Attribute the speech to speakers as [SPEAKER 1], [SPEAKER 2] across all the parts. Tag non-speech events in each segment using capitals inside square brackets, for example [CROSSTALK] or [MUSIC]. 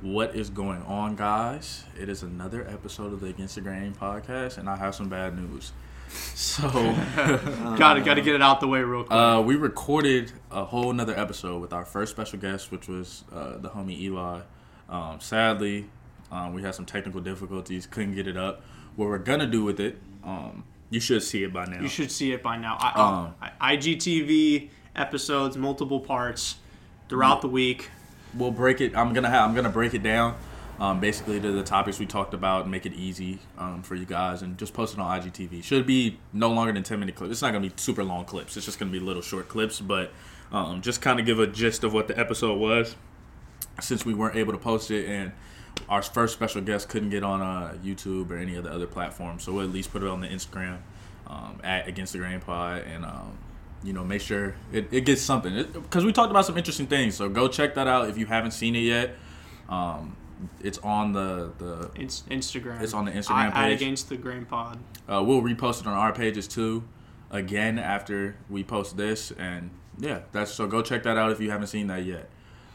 [SPEAKER 1] What is going on, guys? It is another episode of the Against the Grain podcast, and I have some bad news. So,
[SPEAKER 2] Got to got to get it out the way real quick.
[SPEAKER 1] uh, we recorded a whole nother episode with our first special guest, which was uh, the homie Eli. Um, sadly, um, we had some technical difficulties, couldn't get it up. What we're gonna do with it, um, you should see it by now.
[SPEAKER 2] you should see it by now. I,
[SPEAKER 1] Um,
[SPEAKER 2] I, IGTV episodes, multiple parts throughout the week.
[SPEAKER 1] We'll break it. I'm gonna have. I'm gonna break it down. Um, basically to the topics we talked about, and make it easy um, for you guys, and just post it on IGTV. Should be no longer than 10 minute clips. It's not gonna be super long clips. It's just gonna be little short clips, but um, just kind of give a gist of what the episode was, since we weren't able to post it and our first special guest couldn't get on uh, YouTube or any of the other platforms. So we'll at least put it on the Instagram um, at Against the Grain Pod and. Um, you know, make sure it, it gets something because we talked about some interesting things. So go check that out if you haven't seen it yet. Um, it's on the the
[SPEAKER 2] It's Instagram.
[SPEAKER 1] It's on the Instagram
[SPEAKER 2] I,
[SPEAKER 1] page.
[SPEAKER 2] against the grain pod.
[SPEAKER 1] uh, we'll repost it on our pages too. Again after we post this, and yeah, that's so go check that out if you haven't seen that yet.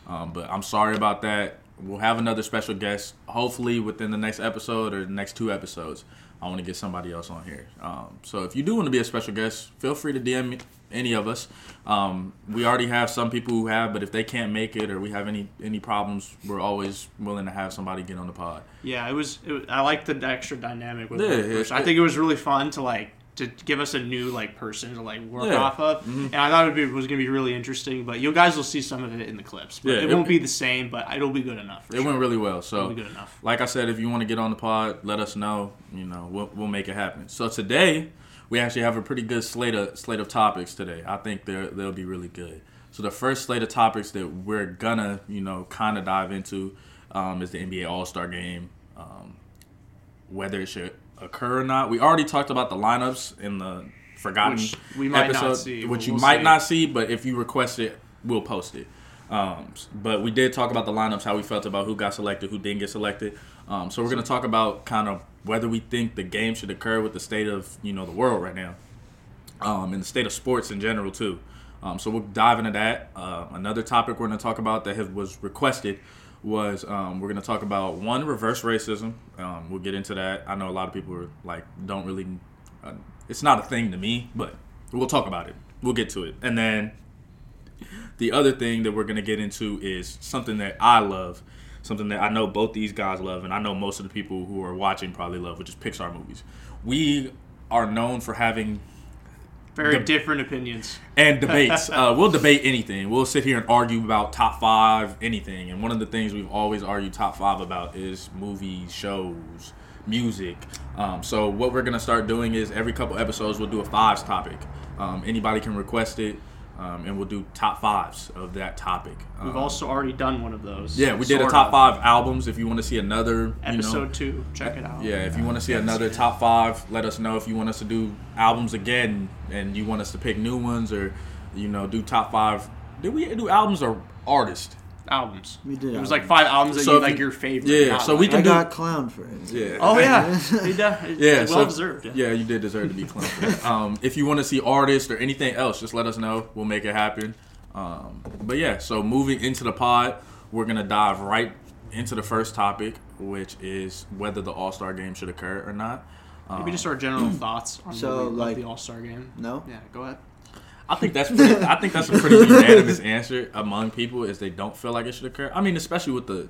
[SPEAKER 1] Um, but I'm sorry about that. We'll have another special guest hopefully within the next episode or the next two episodes. I want to get somebody else on here. Um, so if you do want to be a special guest, feel free to DM me, any of us. Um, we already have some people who have, but if they can't make it or we have any any problems, we're always willing to have somebody get on the pod.
[SPEAKER 2] Yeah, it was. It was I like the extra dynamic with
[SPEAKER 1] Yeah, it-
[SPEAKER 2] person. I think it was really fun to like to give us a new like person to like work
[SPEAKER 1] Yeah. Mm-hmm.
[SPEAKER 2] off of, and I thought it would be, was going to be really interesting. But you guys will see some of it in the clips. But
[SPEAKER 1] Yeah,
[SPEAKER 2] it,
[SPEAKER 1] it-
[SPEAKER 2] won't be the same, but it'll be good enough.
[SPEAKER 1] It
[SPEAKER 2] sure.
[SPEAKER 1] went really well. So
[SPEAKER 2] It'll be good enough.
[SPEAKER 1] like I said, if you want to get on the pod, let us know. You know, we'll, we'll make it happen. So today, we actually have a pretty good slate of slate of topics today. I think they're they'll be really good. So the first slate of topics that we're gonna, you know, kind of dive into um, is the NBA All Star Game, um, whether it should occur or not. We already talked about the lineups in the forgotten
[SPEAKER 2] Which we might not
[SPEAKER 1] episode,
[SPEAKER 2] see,
[SPEAKER 1] which you
[SPEAKER 2] we'll
[SPEAKER 1] might
[SPEAKER 2] see.
[SPEAKER 1] not see, but if you request it, we'll post it. Um, but we did talk about the lineups, how we felt about who got selected, who didn't get selected. Um, so we're going to talk about kind of whether we think the game should occur with the state of you know the world right now, um, and the state of sports in general too. Um, so we'll dive into that. Uh, another topic we're going to talk about that has, was requested was um, we're going to talk about one reverse racism. Um, we'll get into that. I know a lot of people are like don't really. Uh, it's not a thing to me, but we'll talk about it. We'll get to it, and then the other thing that we're going to get into is something that I love, something that I know both these guys love, and I know most of the people who are watching probably love, which is Pixar movies. We are known for having
[SPEAKER 2] Very
[SPEAKER 1] the-
[SPEAKER 2] different opinions.
[SPEAKER 1] and [LAUGHS] debates. uh, we'll debate anything. We'll sit here and argue about top five, anything. And one of the things we've always argued top five about is movies, shows, music. Um, so what we're gonna start doing is every couple episodes we'll do a fives topic. Um, anybody can request it, um, and we'll do top fives of that topic.
[SPEAKER 2] We've
[SPEAKER 1] Um,
[SPEAKER 2] also already done one of those.
[SPEAKER 1] yeah, we did a top
[SPEAKER 2] of.
[SPEAKER 1] five albums. If you want to see another you
[SPEAKER 2] Episode
[SPEAKER 1] know,
[SPEAKER 2] two. Check it out.
[SPEAKER 1] yeah, if you want to see
[SPEAKER 2] Yeah,
[SPEAKER 1] another top five, let us know. If you want us to do albums again and you want us to pick new ones or, you know, do top five. Did we do albums or artists?
[SPEAKER 2] Albums.
[SPEAKER 3] We did
[SPEAKER 2] It was like five albums that
[SPEAKER 1] So
[SPEAKER 2] you like
[SPEAKER 1] you-
[SPEAKER 2] your favorite.
[SPEAKER 1] Yeah, so we
[SPEAKER 2] like-
[SPEAKER 1] can
[SPEAKER 3] I
[SPEAKER 1] do-
[SPEAKER 3] got clown for it.
[SPEAKER 1] Yeah.
[SPEAKER 2] Oh yeah, [LAUGHS] He de-
[SPEAKER 1] Yeah,
[SPEAKER 2] well
[SPEAKER 1] so-
[SPEAKER 2] deserved. Yeah.
[SPEAKER 1] Yeah, you did deserve to be clowned for that. Um, if you want to see artists or anything else, just let us know. We'll make it happen. Um, but yeah, so moving into the pod, we're gonna dive right into the first topic, which is whether the All Star Game should occur or not. Um,
[SPEAKER 2] Maybe just our general thoughts on
[SPEAKER 3] So,
[SPEAKER 2] the,
[SPEAKER 3] like-
[SPEAKER 2] the All Star game.
[SPEAKER 3] No?
[SPEAKER 2] Yeah, go ahead.
[SPEAKER 1] I think that's pretty, I think that's a pretty unanimous answer among people is they don't feel like it should occur. I mean, especially with the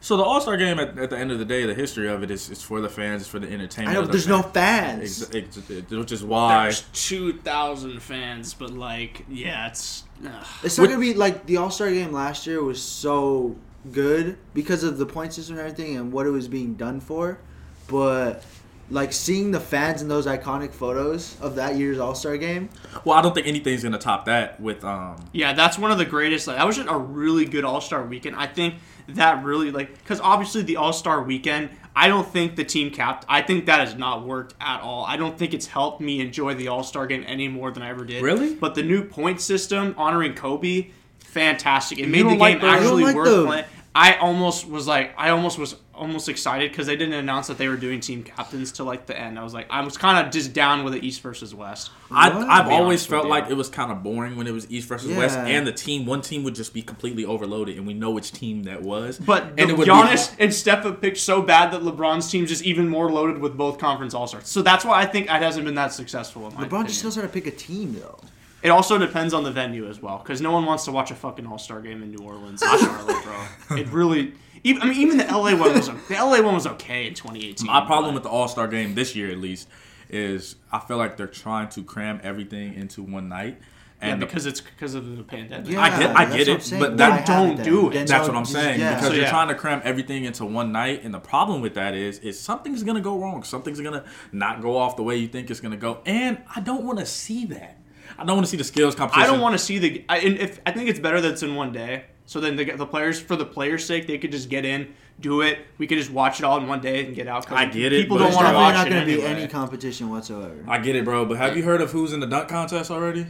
[SPEAKER 1] so the All Star Game at, at the end of the day, the history of it is it's for the fans, it's for the entertainment.
[SPEAKER 3] I
[SPEAKER 1] entertainment.
[SPEAKER 3] know,
[SPEAKER 1] the
[SPEAKER 3] there's no
[SPEAKER 1] fans.
[SPEAKER 3] fans.
[SPEAKER 1] Ex- ex- which is why
[SPEAKER 2] There's two thousand fans, but like, yeah, it's. ugh.
[SPEAKER 3] It's not gonna be like the All Star game last year was so good because of the point system and everything and what it was being done for, but like seeing the fans in those iconic photos of that year's All Star game.
[SPEAKER 1] well, I don't think anything's gonna top that with um.
[SPEAKER 2] Yeah, that's one of the greatest. Like, that was just a really good All Star weekend. I think that really like because obviously the All Star weekend. I don't think the team capped. I think that has not worked at all. I don't think it's helped me enjoy the All Star game any more than I ever did.
[SPEAKER 1] Really?
[SPEAKER 2] But the new point system honoring Kobe, fantastic. It made the
[SPEAKER 3] like
[SPEAKER 2] game
[SPEAKER 3] the-
[SPEAKER 2] actually
[SPEAKER 3] like
[SPEAKER 2] worth
[SPEAKER 3] the-
[SPEAKER 2] playing. I almost was like, I almost was almost excited because they didn't announce that they were doing team captains till like the end. I was like, I was kind of just down with the East versus West.
[SPEAKER 1] I,
[SPEAKER 3] What?
[SPEAKER 1] I've always felt like it was kind of boring when it was East versus West, and the team, one team would just be completely overloaded, and we know which team that was.
[SPEAKER 2] But
[SPEAKER 1] and
[SPEAKER 2] the
[SPEAKER 1] it would
[SPEAKER 2] Giannis and Steph have picked so bad that LeBron's team's just even more loaded with both conference all stars. So that's why I think it hasn't been that successful. In my
[SPEAKER 3] LeBron
[SPEAKER 2] opinion.
[SPEAKER 3] just knows how to pick a team, though.
[SPEAKER 2] It also depends on the venue as well, because no one wants to watch a fucking All Star game in New Orleans, or Charlotte, bro. [LAUGHS] It really. Even, I mean, even the LA one was the LA one was okay in 2018.
[SPEAKER 1] My problem
[SPEAKER 2] but-
[SPEAKER 1] with the All Star game this year, at least, is I feel like they're trying to cram everything into one night.
[SPEAKER 2] yeah,
[SPEAKER 1] And the-
[SPEAKER 2] because it's because of the pandemic.
[SPEAKER 3] Yeah,
[SPEAKER 1] I get- I get it, but
[SPEAKER 3] Why
[SPEAKER 1] that-
[SPEAKER 2] don't do it.
[SPEAKER 3] Then
[SPEAKER 1] That's what I'm saying
[SPEAKER 3] yeah.
[SPEAKER 1] because
[SPEAKER 2] So,
[SPEAKER 1] you're
[SPEAKER 2] yeah.
[SPEAKER 1] trying to cram everything into one night, and the problem with that is, is something's gonna go wrong. Something's gonna not go off the way you think it's gonna go, and I don't want to see that. I don't want to see the skills competition.
[SPEAKER 2] I don't want to see the. I, if I think it's better that it's in one day, so then the, the players, for the players' sake, they could just get in, do it. We could just watch it all in one day and get out. 'cause
[SPEAKER 1] I get it,
[SPEAKER 2] People
[SPEAKER 1] but
[SPEAKER 2] don't
[SPEAKER 1] it's
[SPEAKER 2] want to
[SPEAKER 3] Definitely
[SPEAKER 2] watch
[SPEAKER 3] not
[SPEAKER 2] it
[SPEAKER 3] going to be
[SPEAKER 2] anyway.
[SPEAKER 3] any competition whatsoever.
[SPEAKER 1] I get it, bro. But have you heard of who's in the dunk contest already?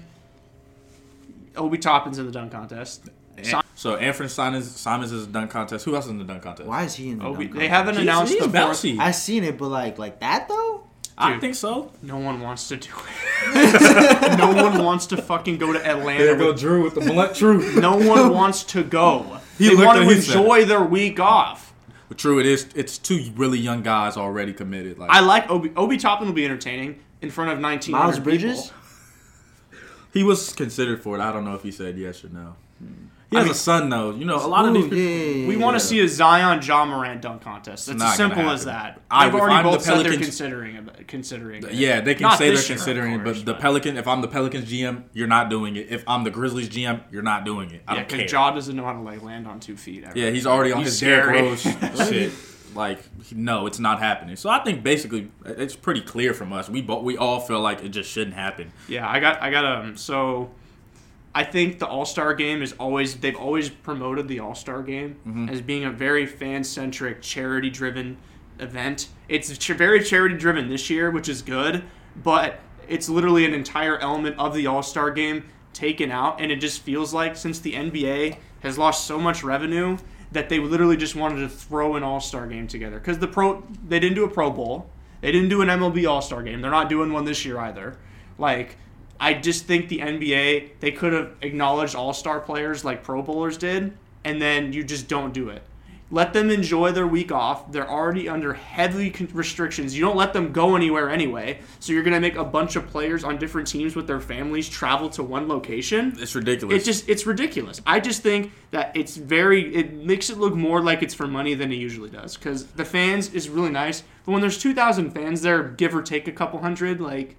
[SPEAKER 2] Obi Toppin's in the dunk contest. Sim-
[SPEAKER 1] So Anfernee Simons, Simons is a dunk contest. Who else is in the dunk contest?
[SPEAKER 3] Why is he in the
[SPEAKER 2] Obi,
[SPEAKER 3] dunk
[SPEAKER 2] they haven't announced
[SPEAKER 1] he's
[SPEAKER 2] the fourth.
[SPEAKER 1] bouncy.
[SPEAKER 3] I seen it, but like like that though.
[SPEAKER 1] I
[SPEAKER 2] Dude.
[SPEAKER 1] think so.
[SPEAKER 2] No one wants to do it. [LAUGHS] no one wants to fucking go to Atlanta. There with-
[SPEAKER 1] Drew with the blunt truth. [LAUGHS]
[SPEAKER 2] no one wants to go. [LAUGHS]
[SPEAKER 1] He
[SPEAKER 2] they want to
[SPEAKER 1] his
[SPEAKER 2] enjoy their week off.
[SPEAKER 1] But true, it is. It's two really young guys already committed. Like
[SPEAKER 2] I like Obi. Obi Toppin will be entertaining in front of 19
[SPEAKER 3] Miles Bridges.
[SPEAKER 2] People.
[SPEAKER 1] he was considered for it. I don't know if he said yes or no. Hmm. He
[SPEAKER 2] I
[SPEAKER 1] has
[SPEAKER 2] mean-
[SPEAKER 1] a son though. You know, a lot of
[SPEAKER 3] Ooh,
[SPEAKER 1] these. people,
[SPEAKER 3] yeah, yeah,
[SPEAKER 2] We
[SPEAKER 3] yeah,
[SPEAKER 2] want to see a Zion Ja Morant dunk contest. That's
[SPEAKER 1] not
[SPEAKER 2] as simple as that.
[SPEAKER 1] I-
[SPEAKER 2] They've already
[SPEAKER 1] I'm the
[SPEAKER 2] both said they're considering it. Considering it.
[SPEAKER 1] Yeah, they can
[SPEAKER 2] Not
[SPEAKER 1] say they're
[SPEAKER 2] this year,
[SPEAKER 1] considering,
[SPEAKER 2] course,
[SPEAKER 1] but the Pelican. If I'm the Pelicans GM, you're not doing it. If I'm the Grizzlies GM, you're not doing it. I
[SPEAKER 2] yeah,
[SPEAKER 1] don't care.
[SPEAKER 2] because Ja doesn't know how to like land on two feet. Ever.
[SPEAKER 1] yeah, he's already on
[SPEAKER 2] He's
[SPEAKER 1] his Derrick. Rose [LAUGHS] shit. Like, no, it's not happening. So I think basically it's pretty clear from us. We both we all feel like it just shouldn't happen.
[SPEAKER 2] Yeah, I got I got um so I think the All Star game is always they've always promoted the All Star game
[SPEAKER 1] Mm-hmm.
[SPEAKER 2] as being a very fan centric, charity driven event. It's ch- very charity driven this year, which is good, but it's literally an entire element of the All Star game taken out, and it just feels like since the NBA has lost so much revenue that they literally just wanted to throw an All Star game together because the pro they didn't do a Pro Bowl, they didn't do an MLB All Star game, they're not doing one this year either. Like I just think the NBA they could have acknowledged all star players like Pro Bowlers did, and then you just don't do it. Let them enjoy their week off. They're already under heavy restrictions. You don't let them go anywhere anyway. So you're gonna make a bunch of players on different teams with their families travel to one location.
[SPEAKER 1] It's ridiculous.
[SPEAKER 2] It's just it's ridiculous. I just think that it's very it makes it look more like it's for money than it usually does because the fans is really nice, but when there's two thousand fans there, give or take a couple hundred, like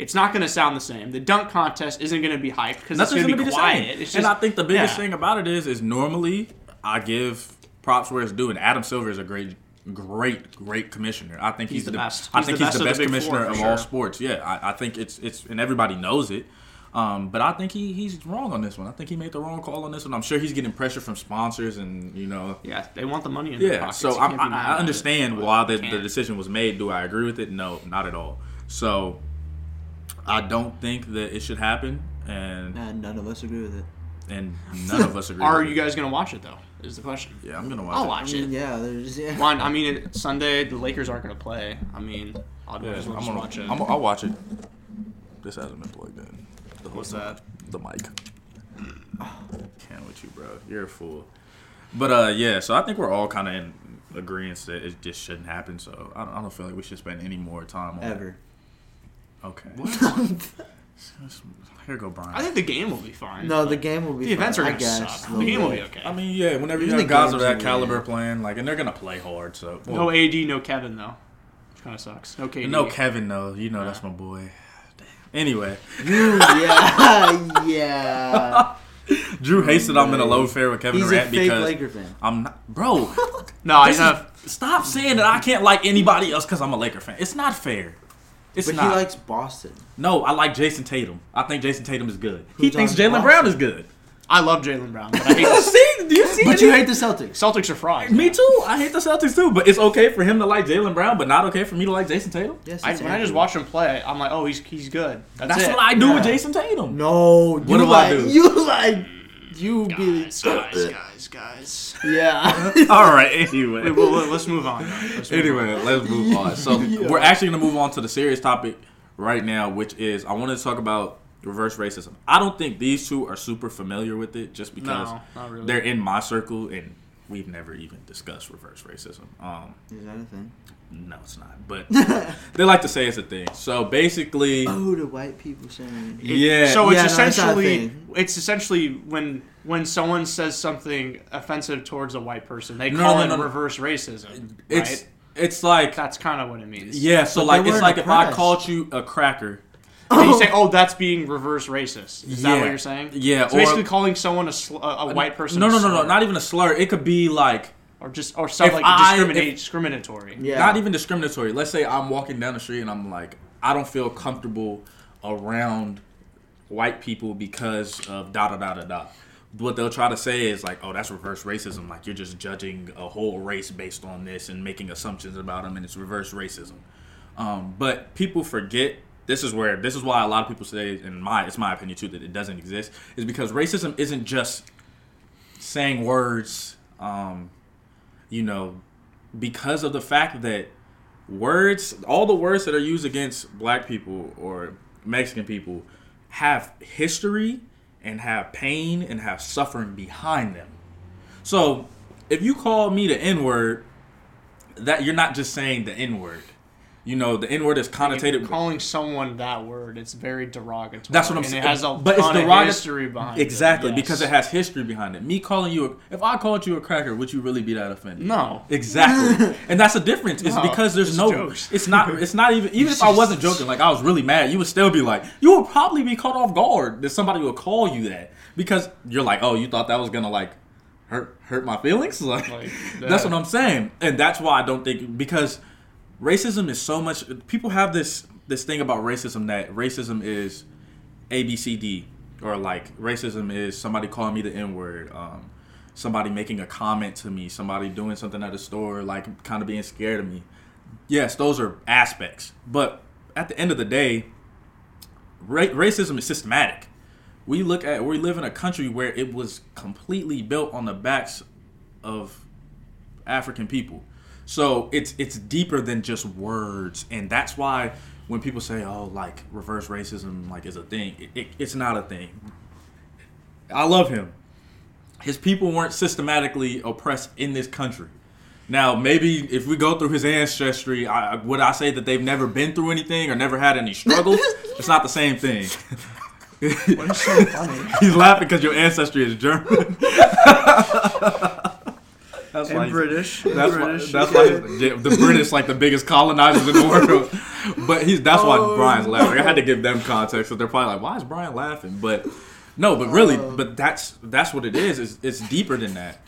[SPEAKER 2] it's not going to sound the same. The dunk contest isn't going to be hyped because it's going to be,
[SPEAKER 1] be
[SPEAKER 2] quiet. It's
[SPEAKER 1] and I think the biggest
[SPEAKER 2] yeah.
[SPEAKER 1] thing about it is, is normally I give props where it's due, and Adam Silver is a great, great, great commissioner. I think he's,
[SPEAKER 2] the best.
[SPEAKER 1] I
[SPEAKER 2] He's
[SPEAKER 1] think
[SPEAKER 2] the
[SPEAKER 1] he's the
[SPEAKER 2] best the
[SPEAKER 1] commissioner
[SPEAKER 2] Four,
[SPEAKER 1] of
[SPEAKER 2] for
[SPEAKER 1] all sports. Yeah, I, I think it's it's and everybody knows it. Um, but I think he, he's wrong on this one. I think he made the wrong call on this one. I'm sure he's getting pressure from sponsors and you know
[SPEAKER 2] Yeah, they want the money in their
[SPEAKER 1] yeah,
[SPEAKER 2] pockets.
[SPEAKER 1] so I'm,
[SPEAKER 2] can't be mad
[SPEAKER 1] I, I understand why the, the decision was made. Do I agree with it? No, not at all. So I don't think that it should happen, and
[SPEAKER 3] And none of us agree with it.
[SPEAKER 1] and [LAUGHS] none of us agree.
[SPEAKER 2] Are
[SPEAKER 1] with
[SPEAKER 2] you
[SPEAKER 1] it.
[SPEAKER 2] guys going to watch it though? Is the question.
[SPEAKER 1] Yeah, I'm gonna watch.
[SPEAKER 2] I'll
[SPEAKER 1] it.
[SPEAKER 3] I
[SPEAKER 2] watch
[SPEAKER 3] mean,
[SPEAKER 2] it.
[SPEAKER 3] yeah, there's yeah.
[SPEAKER 2] One, I mean, it, Sunday the Lakers aren't going to play. I mean, I'll
[SPEAKER 1] Yeah,
[SPEAKER 2] just
[SPEAKER 1] I'm gonna,
[SPEAKER 2] watch it.
[SPEAKER 1] I'm, I'll watch it. This hasn't been plugged in. The
[SPEAKER 2] What's that?
[SPEAKER 1] The mic. Can't with you, bro. You're a fool. But uh, yeah. So I think we're all kind of in agreement that it just shouldn't happen. So I don't, I don't feel like we should spend any more time on
[SPEAKER 3] Ever.
[SPEAKER 1] it. Okay. [LAUGHS] [LAUGHS] Here go Brian.
[SPEAKER 2] I think the game will be fine.
[SPEAKER 3] No, the game will be.
[SPEAKER 2] the events are
[SPEAKER 3] I
[SPEAKER 2] going to
[SPEAKER 3] guess,
[SPEAKER 2] suck. The
[SPEAKER 3] little
[SPEAKER 2] game will be okay.
[SPEAKER 1] I mean, yeah. Whenever you
[SPEAKER 3] Even
[SPEAKER 1] have
[SPEAKER 3] the
[SPEAKER 1] guys of that caliber
[SPEAKER 3] weird.
[SPEAKER 1] playing, like, and they're gonna play hard. So
[SPEAKER 2] no AD, no Kevin though. Which kind of sucks. No KD.
[SPEAKER 1] no Kevin though. You know that's my boy. Damn. Anyway,
[SPEAKER 3] You, yeah, [LAUGHS] yeah.
[SPEAKER 1] Drew hates that I'm in a low fair with Kevin
[SPEAKER 3] He's a
[SPEAKER 1] Durant
[SPEAKER 3] fake
[SPEAKER 1] because
[SPEAKER 3] Laker fan.
[SPEAKER 1] I'm not, bro.
[SPEAKER 2] No, I have.
[SPEAKER 1] stop saying that I can't like anybody else because I'm a Laker fan. It's not fair. It's
[SPEAKER 3] But
[SPEAKER 1] not.
[SPEAKER 3] he likes Boston.
[SPEAKER 1] no, I like Jayson Tatum. I think Jayson Tatum is good. he thinks
[SPEAKER 3] on
[SPEAKER 1] Jaylen
[SPEAKER 3] Boston?
[SPEAKER 1] Brown is good.
[SPEAKER 2] I love Jaylen Brown, but I hate [LAUGHS] the
[SPEAKER 1] see, do you see?
[SPEAKER 3] But
[SPEAKER 1] it?
[SPEAKER 3] you hate the Celtics.
[SPEAKER 2] Celtics are frauds.
[SPEAKER 1] me too. I hate the Celtics too. But it's okay for him to like Jaylen Brown, but not okay for me to like Jayson Tatum.
[SPEAKER 3] Yes,
[SPEAKER 2] I,
[SPEAKER 3] it's
[SPEAKER 2] when I just
[SPEAKER 3] Anthony.
[SPEAKER 2] watch him play, I'm like, oh, he's he's good. That's,
[SPEAKER 1] That's
[SPEAKER 2] it.
[SPEAKER 1] what I do with Jayson Tatum.
[SPEAKER 3] No, you
[SPEAKER 1] do I
[SPEAKER 3] like
[SPEAKER 1] do?
[SPEAKER 3] you like you be
[SPEAKER 2] Guys, guys, guys, guys.
[SPEAKER 3] Yeah. [LAUGHS]
[SPEAKER 1] All right. Anyway.
[SPEAKER 2] Wait, well, let's move on. Let's move
[SPEAKER 1] Anyway,
[SPEAKER 2] on.
[SPEAKER 1] let's move on. [LAUGHS] So we're actually gonna move on to the serious topic right now, which is I wanted to talk about reverse racism. I don't think these two are super familiar with it, just because
[SPEAKER 2] no, not really.
[SPEAKER 1] they're in my circle and we've never even discussed reverse racism. Um,
[SPEAKER 3] Is that a thing?
[SPEAKER 1] no, it's not, but [LAUGHS] they like to say it's a thing. So basically,
[SPEAKER 3] Oh, the white people saying.
[SPEAKER 2] It-
[SPEAKER 1] yeah.
[SPEAKER 2] So it's
[SPEAKER 3] Yeah, no, it's
[SPEAKER 2] essentially
[SPEAKER 3] thing.
[SPEAKER 2] it's essentially when when someone says something offensive towards a white person, they
[SPEAKER 1] No,
[SPEAKER 2] call
[SPEAKER 1] no,
[SPEAKER 2] it
[SPEAKER 1] no, no.
[SPEAKER 2] reverse racism.
[SPEAKER 1] it's
[SPEAKER 2] right?
[SPEAKER 1] it's like
[SPEAKER 2] That's kind of what it means.
[SPEAKER 1] yeah. So
[SPEAKER 3] But
[SPEAKER 1] like it's
[SPEAKER 3] weren't
[SPEAKER 1] like if I
[SPEAKER 3] oppressed.
[SPEAKER 1] called you a cracker.
[SPEAKER 2] And you oh. say, "Oh, that's being reverse racist." Is that what you're saying?
[SPEAKER 1] Yeah,
[SPEAKER 2] So
[SPEAKER 1] or-
[SPEAKER 2] basically, calling someone a, sl- a, a white person.
[SPEAKER 1] No,
[SPEAKER 2] a
[SPEAKER 1] no, no, no, not even a slur. It could be like
[SPEAKER 2] or just or something like
[SPEAKER 1] I-
[SPEAKER 2] discriminate,
[SPEAKER 1] if-
[SPEAKER 2] discriminatory.
[SPEAKER 3] Yeah.
[SPEAKER 1] not even discriminatory. Let's say I'm walking down the street and I'm like, I don't feel comfortable around white people because of da da da da da. What they'll try to say is like, oh, that's reverse racism. Like you're just judging a whole race based on this and making assumptions about them, and it's reverse racism. Um, but people forget. This is where this is why a lot of people say, in my it's my opinion too, that it doesn't exist. Is because racism isn't just saying words. Um, you know, because of the fact that words, all the words that are used against black people or Mexican people have history and have pain and have suffering behind them. So if you call me the N word, that you're not just saying the N word. You know, the N word is connotated.
[SPEAKER 2] calling someone that word, it's very derogatory.
[SPEAKER 1] That's what I'm
[SPEAKER 2] and
[SPEAKER 1] saying.
[SPEAKER 2] It has a
[SPEAKER 1] But it's derogatory-
[SPEAKER 2] history behind
[SPEAKER 1] Exactly,
[SPEAKER 2] it.
[SPEAKER 1] because
[SPEAKER 2] yes.
[SPEAKER 1] it has history behind it. Me calling you, a, if I called you a cracker, would you really be that offended?
[SPEAKER 2] no.
[SPEAKER 1] Exactly, [LAUGHS] and that's the difference. It's
[SPEAKER 2] No,
[SPEAKER 1] because there's
[SPEAKER 2] it's
[SPEAKER 1] no.
[SPEAKER 2] jokes.
[SPEAKER 1] It's not. It's not even. Even if I wasn't [LAUGHS] joking, like I was really mad, you would still be like, you would probably be caught off guard that somebody would call you that because you're like, oh, you thought that was gonna like hurt hurt my feelings. [LAUGHS] Like,
[SPEAKER 2] Like,
[SPEAKER 1] that's what I'm saying, and that's why I don't think because racism is so much. People have this this thing about racism that racism is A B C D or like racism is somebody calling me the N word. Um, somebody making a comment to me, somebody doing something at a store, like kind of being scared of me. Yes, those are aspects. But at the end of the day, ra- racism is systematic. We look at we live in a country where it was completely built on the backs of African people. So it's it's deeper than just words, and that's why when people say, "Oh, like reverse racism, like is a thing," it, it, it's not a thing. I love him. His people weren't systematically oppressed in this country. Now, maybe if we go through his ancestry, I, would I say that they've never been through anything or never had any struggles? [LAUGHS] it's not the same thing.
[SPEAKER 2] What is so funny? [LAUGHS]
[SPEAKER 1] He's laughing because your ancestry is German. [LAUGHS] [LAUGHS] that's why
[SPEAKER 3] And
[SPEAKER 1] he's-
[SPEAKER 3] British.
[SPEAKER 1] That's
[SPEAKER 3] British.
[SPEAKER 1] why. That's why he's- yeah, the [LAUGHS] British like the biggest colonizers in the world. Oh. But he's that's why
[SPEAKER 3] Oh.
[SPEAKER 1] Brian's laughing. I had to give them context, so they're probably like, "Why is Brian laughing?" But no, but really,
[SPEAKER 3] Oh.
[SPEAKER 1] but that's that's what it is. It's, it's deeper than that.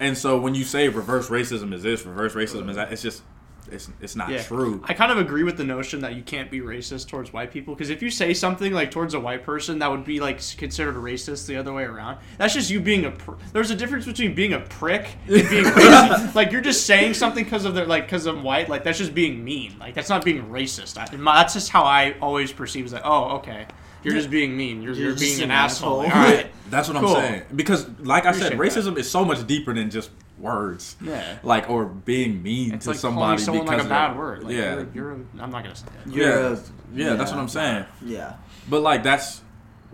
[SPEAKER 1] And so when you say reverse racism is this, reverse racism is that, it's just it's it's not
[SPEAKER 2] Yeah.
[SPEAKER 1] true.
[SPEAKER 2] I kind of agree with the notion that you can't be racist towards white people because if you say something like towards a white person that would be like considered racist the other way around, that's just you being a. Pr- There's a difference between being a prick and being [LAUGHS] racist. like you're just saying something because of their like because I'm white. Like that's just being mean. Like that's not being racist. I, my, that's just how I always perceive. Is like oh okay, you're just being mean. You're, you're,
[SPEAKER 3] You're
[SPEAKER 2] being an,
[SPEAKER 3] an
[SPEAKER 2] asshole.
[SPEAKER 3] asshole.
[SPEAKER 2] All right. [LAUGHS]
[SPEAKER 1] That's what
[SPEAKER 2] Cool.
[SPEAKER 1] I'm saying. Because, like I said, racism is so much deeper than just words.
[SPEAKER 2] Yeah.
[SPEAKER 1] Like or being mean
[SPEAKER 2] It's
[SPEAKER 1] to
[SPEAKER 2] like
[SPEAKER 1] somebody
[SPEAKER 2] someone
[SPEAKER 1] because
[SPEAKER 2] like a bad word. Like,
[SPEAKER 1] yeah.
[SPEAKER 2] You're, you're a, I'm not gonna say that.
[SPEAKER 3] You're
[SPEAKER 1] yeah. yeah, that's what I'm saying.
[SPEAKER 3] Yeah.
[SPEAKER 1] But like that's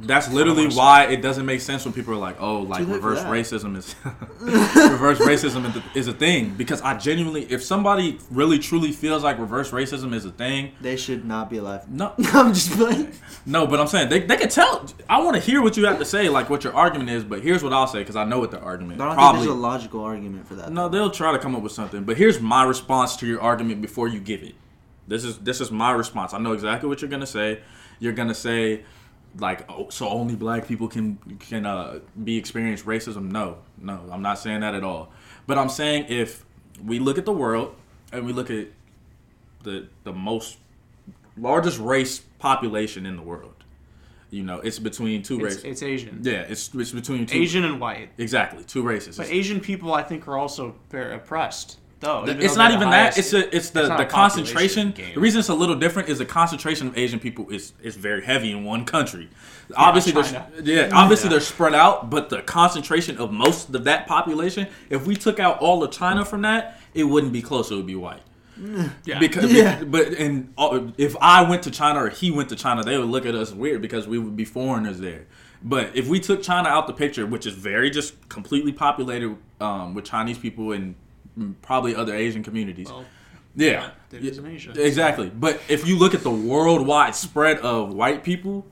[SPEAKER 1] that's literally why it doesn't make sense when people are like, "Oh, like
[SPEAKER 3] Too late for
[SPEAKER 1] reverse racism is [LAUGHS] [LAUGHS] reverse racism is a- is a thing." Because I genuinely, if somebody really truly feels like reverse racism is a thing,
[SPEAKER 3] They should not be alive.
[SPEAKER 1] no, [LAUGHS]
[SPEAKER 3] I'm just playing.
[SPEAKER 1] no, but I'm saying they, they can tell. I want to hear what you have to say, like what your argument is. But here's what I'll say because I know what the argument.
[SPEAKER 3] I don't
[SPEAKER 1] probably
[SPEAKER 3] think there's a logical argument for that.
[SPEAKER 1] no, they'll try to come up with something. But here's my response to your argument before you give it. This is this is my response. I know exactly what you're gonna say. You're gonna say like, oh, so only black people can can uh, be experienced racism. No, no, I'm not saying that at all. But I'm saying if we look at the world and we look at the the most largest race population in the world, you know, it's between two
[SPEAKER 2] It's,
[SPEAKER 1] races.
[SPEAKER 2] it's Asian.
[SPEAKER 1] yeah, it's it's between two
[SPEAKER 2] Asian and white.
[SPEAKER 1] Exactly, two races.
[SPEAKER 2] But Asian people, I think, are also very oppressed. Though. even
[SPEAKER 1] It's not even that. It's a, it's the
[SPEAKER 2] it's
[SPEAKER 1] the concentration.
[SPEAKER 2] game.
[SPEAKER 1] The reason it's a little different is the concentration of Asian people is is very heavy in one country. obviously, they're, yeah, obviously
[SPEAKER 2] Yeah.
[SPEAKER 1] they're spread out, but the concentration of most of that population, if we took out all of China from that, it wouldn't be close. It would be white. [LAUGHS]
[SPEAKER 2] yeah.
[SPEAKER 1] Because,
[SPEAKER 3] Yeah.
[SPEAKER 1] but and uh, if I went to China or he went to China, they would look at us weird because we would be foreigners there. But if we took China out the picture, which is very just completely populated um, with Chinese people and probably other Asian communities,
[SPEAKER 2] Well,
[SPEAKER 1] yeah,
[SPEAKER 2] it is in Asia.
[SPEAKER 1] exactly. But if you look at the worldwide spread of white people,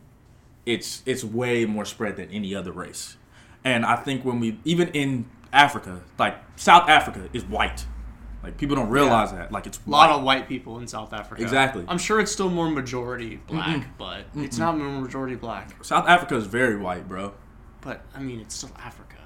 [SPEAKER 1] it's it's way more spread than any other race. And I think when we even in Africa, like South Africa is white. Like people don't realize that. Like it's
[SPEAKER 2] A lot of white people in South Africa.
[SPEAKER 1] Exactly.
[SPEAKER 2] I'm sure it's still more majority black, but it's not more majority black.
[SPEAKER 1] South Africa is very white, bro.
[SPEAKER 2] But I mean, it's still Africa.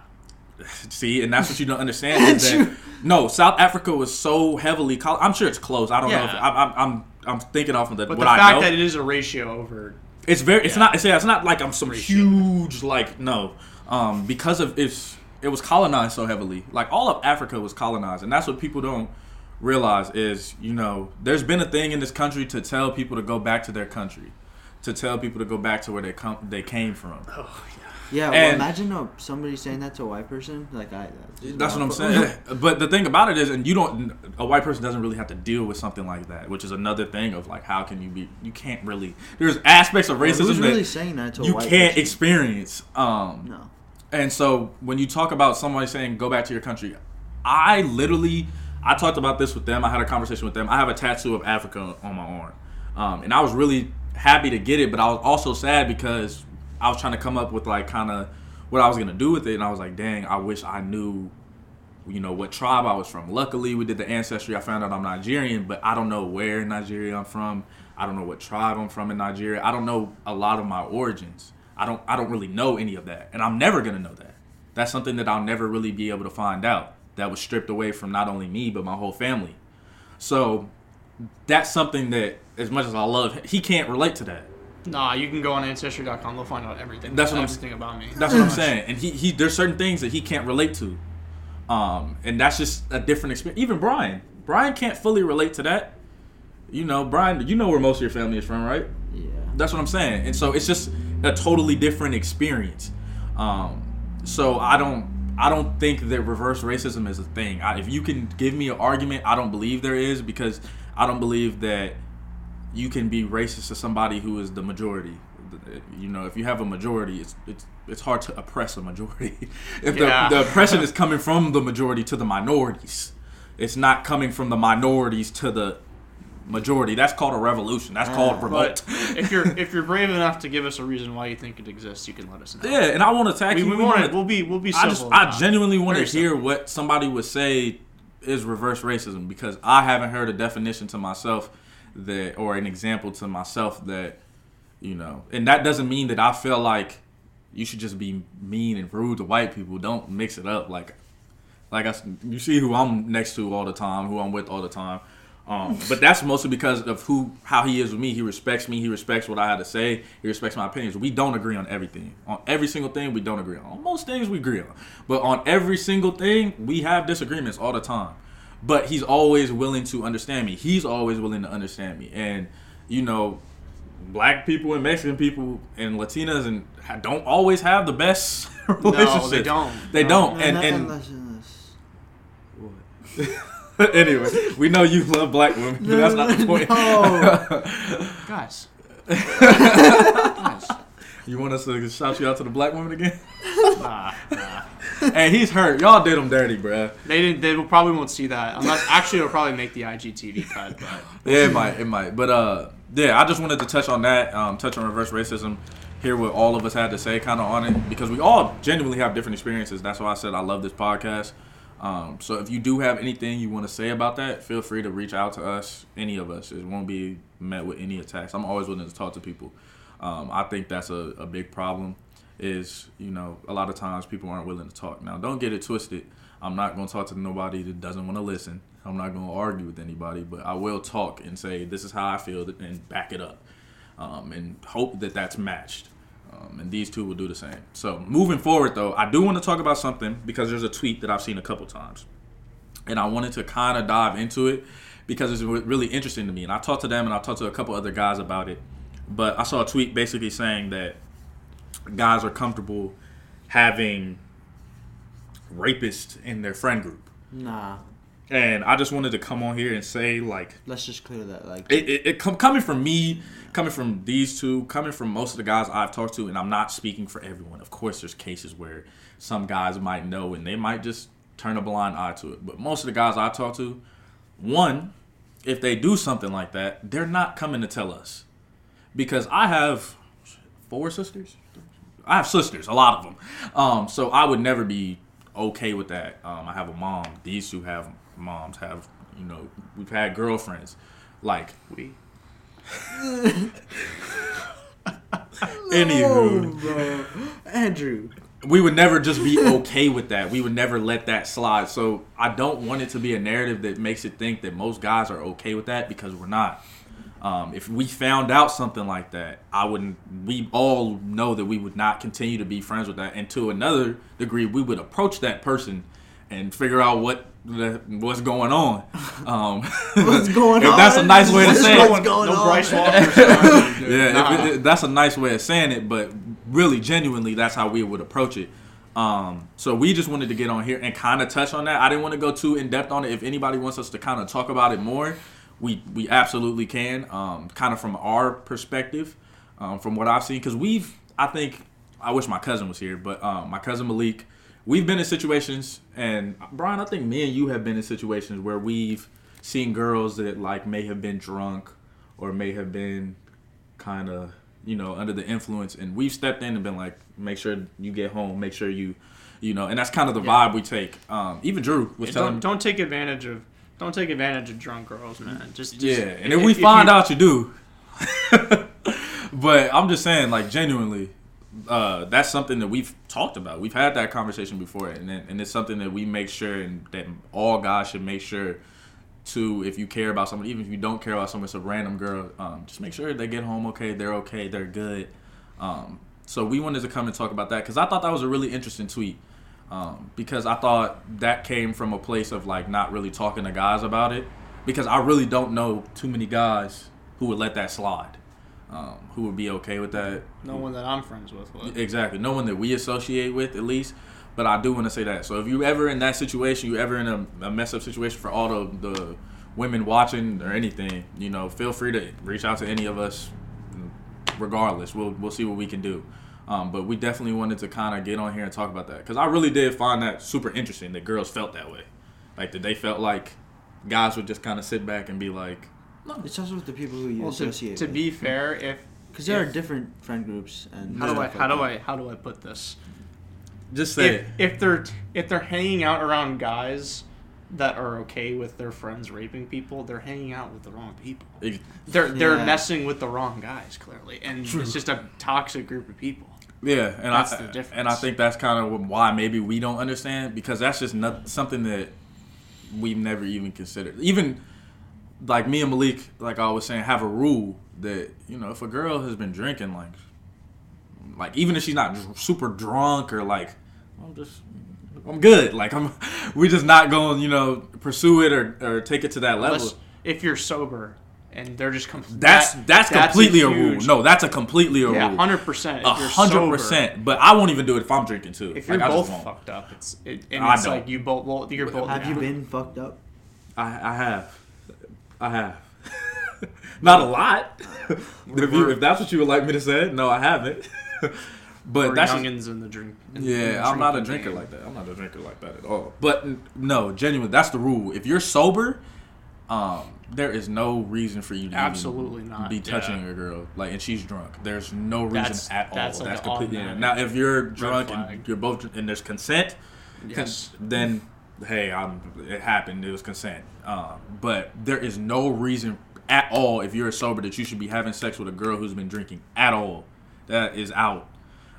[SPEAKER 2] [LAUGHS]
[SPEAKER 1] See, and that's what you don't understand. is [LAUGHS] that, no, South Africa was so heavily. Col- I'm sure it's close. I don't know. If, I'm, I'm I'm I'm thinking off of the
[SPEAKER 2] But
[SPEAKER 1] what
[SPEAKER 2] the
[SPEAKER 1] I
[SPEAKER 2] fact
[SPEAKER 1] know.
[SPEAKER 2] that it is a ratio over
[SPEAKER 1] It's very. It's
[SPEAKER 2] Yeah.
[SPEAKER 1] not. It's, yeah, it's not like I'm some
[SPEAKER 2] Ratio.
[SPEAKER 1] huge like no. Um, because of it's it was colonized so heavily. Like all of Africa was colonized, and that's what people don't realize is you know there's been a thing in this country to tell people to go back to their country, to tell people to go back to where they come they came from.
[SPEAKER 3] Oh yeah, well,
[SPEAKER 1] And-
[SPEAKER 3] imagine uh, somebody saying that to a white person. Like I.
[SPEAKER 1] That's what I'm saying. [LAUGHS] but the thing about it is, and you don't, a white person doesn't really have to deal with something like that, which is another thing of like, how can you be? You can't really. There's aspects of racism
[SPEAKER 3] Who's really
[SPEAKER 1] that
[SPEAKER 3] saying that to a
[SPEAKER 1] you can't
[SPEAKER 3] person?
[SPEAKER 1] experience. Um,
[SPEAKER 3] No.
[SPEAKER 1] And so when you talk about somebody saying go back to your country, I literally I talked about this with them. I had a conversation with them. I have a tattoo of Africa on my arm, um, and I was really happy to get it, but I was also sad because I was trying to come up with like kind of what I was gonna do with it, and I was like, dang, I wish I knew. You know what tribe I was from. Luckily, we did the ancestry. I found out I'm Nigerian, but I don't know where in Nigeria I'm from. I don't know what tribe I'm from in Nigeria. I don't know a lot of my origins. I don't I don't really know any of that, and I'm never gonna know that. That's something that I'll never really be able to find out. That was stripped away from not only me but my whole family. So that's something that, as much as I love, he can't relate to that.
[SPEAKER 2] Nah, you can go on ancestry.com. They'll find out everything.
[SPEAKER 1] That's what I'm-
[SPEAKER 2] everything about me.
[SPEAKER 1] That's what I'm [LAUGHS] saying. And he, he there's certain things that he can't relate to. Um, and that's just a different experience. Even Brian, Brian can't fully relate to that. You know, Brian, you know where most of your family is from, right?
[SPEAKER 3] Yeah.
[SPEAKER 1] That's what I'm saying. And so it's just a totally different experience. Um, so I don't I don't think that reverse racism is a thing. I, if you can give me an argument, I don't believe there is because I don't believe that you can be racist to somebody who is the majority. You know, if you have a majority, it's it's it's hard to oppress a majority. [LAUGHS] if
[SPEAKER 2] Yeah.
[SPEAKER 1] the, the oppression is coming from the majority to the minorities, it's not coming from the minorities to the majority. That's called a revolution. That's called revolt.
[SPEAKER 2] If you're if you're brave enough to give us a reason why you think it exists, you can let us know.
[SPEAKER 1] Yeah, and I want to attack
[SPEAKER 2] We,
[SPEAKER 1] you.
[SPEAKER 2] we
[SPEAKER 1] We
[SPEAKER 2] want We'll be. We'll be.
[SPEAKER 1] I just, I genuinely want to hear what somebody would say is reverse racism because I haven't heard a definition to myself that, or an example to myself that, you know, and that doesn't mean that I feel like you should just be mean and rude to white people. Don't mix it up. Like, like I, you see who I'm next to all the time, who I'm with all the time. Um, but that's mostly because of who, how he is with me. He respects me. He respects what I had to say. He respects my opinions. We don't agree on everything. On every single thing, we don't agree on. On most things, we agree on. But on every single thing, we have disagreements all the time. But he's always willing to understand me. He's always willing to understand me. And you know, black people and Mexican people and Latinas and don't always have the best [LAUGHS] relationships.
[SPEAKER 2] don't.
[SPEAKER 1] They
[SPEAKER 2] No.
[SPEAKER 1] don't. And
[SPEAKER 3] Not
[SPEAKER 1] and
[SPEAKER 3] unless- unless- [LAUGHS]
[SPEAKER 1] anyway, we know you love black women, but that's not the point.
[SPEAKER 3] No. [LAUGHS]
[SPEAKER 2] guys. guys.
[SPEAKER 1] You want us to shout you out to the black woman again? [LAUGHS]
[SPEAKER 2] Nah, nah.
[SPEAKER 1] and he's hurt. Y'all did him dirty, bruh.
[SPEAKER 2] They didn't. They will probably won't see that unless actually it'll probably make the IGTV cut. But
[SPEAKER 1] Yeah, it might, it might. But uh, yeah, I just wanted to touch on that, um, touch on reverse racism, hear what all of us had to say, kind of on it, because we all genuinely have different experiences. That's why I said I love this podcast. Um, so if you do have anything you want to say about that, feel free to reach out to us, any of us. It won't be met with any attacks. I'm always willing to talk to people. Um, I think that's a, a big problem. Is you know a lot of times people aren't willing to talk. Now don't get it twisted. I'm not going to talk to nobody that doesn't want to listen. I'm not going to argue with anybody, but I will talk and say this is how I feel and back it up, um, and hope that that's matched. Um, and these two will do the same. So moving forward, though, I do want to talk about something because there's a tweet that I've seen a couple times. and I wanted to kind of dive into it because it's really interesting to me. And I talked to them, and I talked to a couple other guys about it. But I saw a tweet basically saying that guys are comfortable having rapists in their friend group.
[SPEAKER 3] Nah,
[SPEAKER 1] And I just wanted to come on here and say, like,
[SPEAKER 3] let's just clear that. Like,
[SPEAKER 1] it, it, it com- coming from me, coming from these two, coming from most of the guys I've talked to, and I'm not speaking for everyone. Of course, there's cases where some guys might know and they might just turn a blind eye to it. But most of the guys I talk to, one, if they do something like that, they're not coming to tell us. Because I have four sisters. I have sisters, a lot of them. Um, so I would never be okay with that. Um, I have a mom. These two have moms. Have you know? We've had girlfriends. Like
[SPEAKER 2] We. [LAUGHS]
[SPEAKER 1] Anywho,
[SPEAKER 3] bro, Andrew.
[SPEAKER 1] we would never just be okay with that. We would never let that slide. So I don't want it to be a narrative that makes it think that most guys are okay with that because we're not. Um, if we found out something like that, I wouldn't. We all know that we would not continue to be friends with that, and to another degree, we would approach that person and figure out what the, what's going on. Um, [LAUGHS]
[SPEAKER 3] What's [LAUGHS] going
[SPEAKER 1] if
[SPEAKER 3] on?
[SPEAKER 1] That's a nice way to say it.
[SPEAKER 2] no
[SPEAKER 3] on?
[SPEAKER 2] Bryce Walker. [LAUGHS]
[SPEAKER 1] Yeah,
[SPEAKER 2] Nah.
[SPEAKER 1] if it, that's a nice way of saying it, but really, genuinely, that's how we would approach it. Um, so we just wanted to get on here and kind of touch on that. I didn't want to go too in depth on it. If anybody wants us to kind of talk about it more, we we absolutely can. Um, kind of from our perspective, um, from what I've seen, because we've, I think, I wish my cousin was here, but um, my cousin Malik, we've been in situations, and Brian, I think me and you have been in situations where we've seen girls that like may have been drunk or may have been kind of you know under the influence and we've stepped in and been like make sure you get home make sure you you know and that's kind of the
[SPEAKER 2] Yeah.
[SPEAKER 1] vibe we take um even drew was
[SPEAKER 2] Yeah,
[SPEAKER 1] telling
[SPEAKER 2] don't, don't take advantage of don't take advantage of drunk girls, man. Just, just
[SPEAKER 1] yeah and if, we find out you do [LAUGHS] but i'm just saying like genuinely uh, that's something that we've talked about. We've had that conversation before, and it- and it's something that we make sure and that all guys should make sure to if you care about someone, even if you don't care about someone, it's a random girl. Um, just make sure they get home okay, they're okay, they're good. Um, so we wanted to come and talk about that because I thought that was a really interesting tweet. Um, because I thought that came from a place of like not really talking to guys about it. Because I really don't know too many guys who would let that slide, um, who would be okay with that.
[SPEAKER 2] no one that I'm friends with would.
[SPEAKER 1] Exactly. No one that we associate with, at least. But I do want to say that. So if you ever in that situation, you ever in a, a mess up situation for all the, the women watching or anything, you know, feel free to reach out to any of us. Regardless, we'll we'll see what we can do. Um, but we definitely wanted to kind of get on here and talk about that because I really did find that super interesting that girls felt that way, like that they felt like guys would just kind of sit back and be like, no,
[SPEAKER 3] It's also with the people who you
[SPEAKER 2] Well, to,
[SPEAKER 3] associate.
[SPEAKER 2] to be fair, if
[SPEAKER 3] because there are different friend groups and
[SPEAKER 2] how do I how
[SPEAKER 3] like
[SPEAKER 2] do. I how do I put this?
[SPEAKER 1] just say
[SPEAKER 2] If, if they're if they're hanging out around guys that are okay with their friends raping people, they're hanging out with the wrong people. They're they're
[SPEAKER 3] Yeah.
[SPEAKER 2] messing with the wrong guys clearly, and
[SPEAKER 1] True.
[SPEAKER 2] it's just a toxic group of people.
[SPEAKER 1] Yeah, and
[SPEAKER 2] That's
[SPEAKER 1] I
[SPEAKER 2] the difference.
[SPEAKER 1] and I think that's kind of why maybe we don't understand because that's just not something that we've never even considered. Even like me and Malik, like I was saying, have a rule that you know if a girl has been drinking, like like even if she's not super drunk or like I'm just I'm good. [LAUGHS] Like I'm, we're just not going, you know, pursue it or, or take it to that level.
[SPEAKER 2] If you're sober and they're just com-
[SPEAKER 1] That's
[SPEAKER 2] that-
[SPEAKER 1] that's completely a, rule. No, that's a completely a
[SPEAKER 2] yeah,
[SPEAKER 1] rule.
[SPEAKER 2] hundred percent.
[SPEAKER 1] A hundred percent. But I won't even do it if I'm drinking too.
[SPEAKER 2] If
[SPEAKER 1] Like,
[SPEAKER 2] you're
[SPEAKER 1] I just
[SPEAKER 2] both fucked up, it's it, and
[SPEAKER 1] I
[SPEAKER 2] it's
[SPEAKER 1] don't.
[SPEAKER 2] like you both. Well, you're both.
[SPEAKER 3] Have you
[SPEAKER 2] yeah.
[SPEAKER 3] been fucked up?
[SPEAKER 1] I, I have. I have. [LAUGHS] Not a lot. [LAUGHS] if, you, if that's what you would like me to say, no, I haven't. [LAUGHS] but
[SPEAKER 2] We're
[SPEAKER 1] that's just-
[SPEAKER 2] youngins in the drink. in- in
[SPEAKER 1] yeah,
[SPEAKER 2] the
[SPEAKER 1] I'm not a drinker
[SPEAKER 2] game.
[SPEAKER 1] like that. I'm not a drinker like that at all. But no, genuinely, that's the rule. If you're sober, um, there is no reason for you to
[SPEAKER 2] Absolutely not,
[SPEAKER 1] be touching
[SPEAKER 2] yeah.
[SPEAKER 1] a girl like, and she's drunk. There's no reason
[SPEAKER 2] That's-
[SPEAKER 1] at all.
[SPEAKER 2] that's
[SPEAKER 1] That's, completely
[SPEAKER 2] automatic
[SPEAKER 1] now. If you're drunk
[SPEAKER 2] flag.
[SPEAKER 1] and you're both and there's consent,
[SPEAKER 2] Yes.
[SPEAKER 1] then hey, I'm, it happened. It was consent. Um, but there is no reason at all if you're sober that you should be having sex with a girl who's been drinking at all. That is out.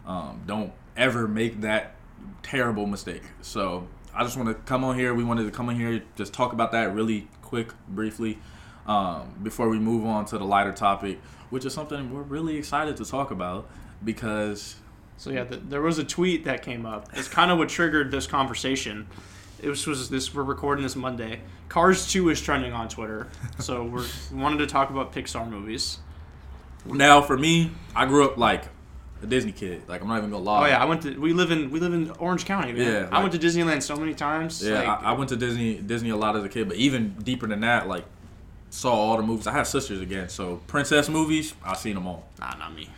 [SPEAKER 1] Um, don't ever make that terrible mistake. So I just want to come on here. We wanted to come on here just talk about that really quick, briefly, um, before we move on to the lighter topic, which is something we're really excited to talk about because
[SPEAKER 2] So yeah, the, there was a tweet that came up. It's kind of what triggered this conversation. it was, was this. We're recording this Monday. Cars Two is trending on Twitter, so we're we wanted to talk about Pixar movies.
[SPEAKER 1] Now, for me, I grew up like a Disney kid. Like I'm not even gonna lie.
[SPEAKER 2] Oh yeah, I went to. We live in we live in Orange County. Man.
[SPEAKER 1] Yeah,
[SPEAKER 2] I went to Disneyland so many times.
[SPEAKER 1] Yeah,
[SPEAKER 2] like,
[SPEAKER 1] I, I went to Disney Disney a lot as a kid, but even deeper than that, like saw all the movies. I had sisters again, so princess movies, I've seen them all.
[SPEAKER 2] nah, not me.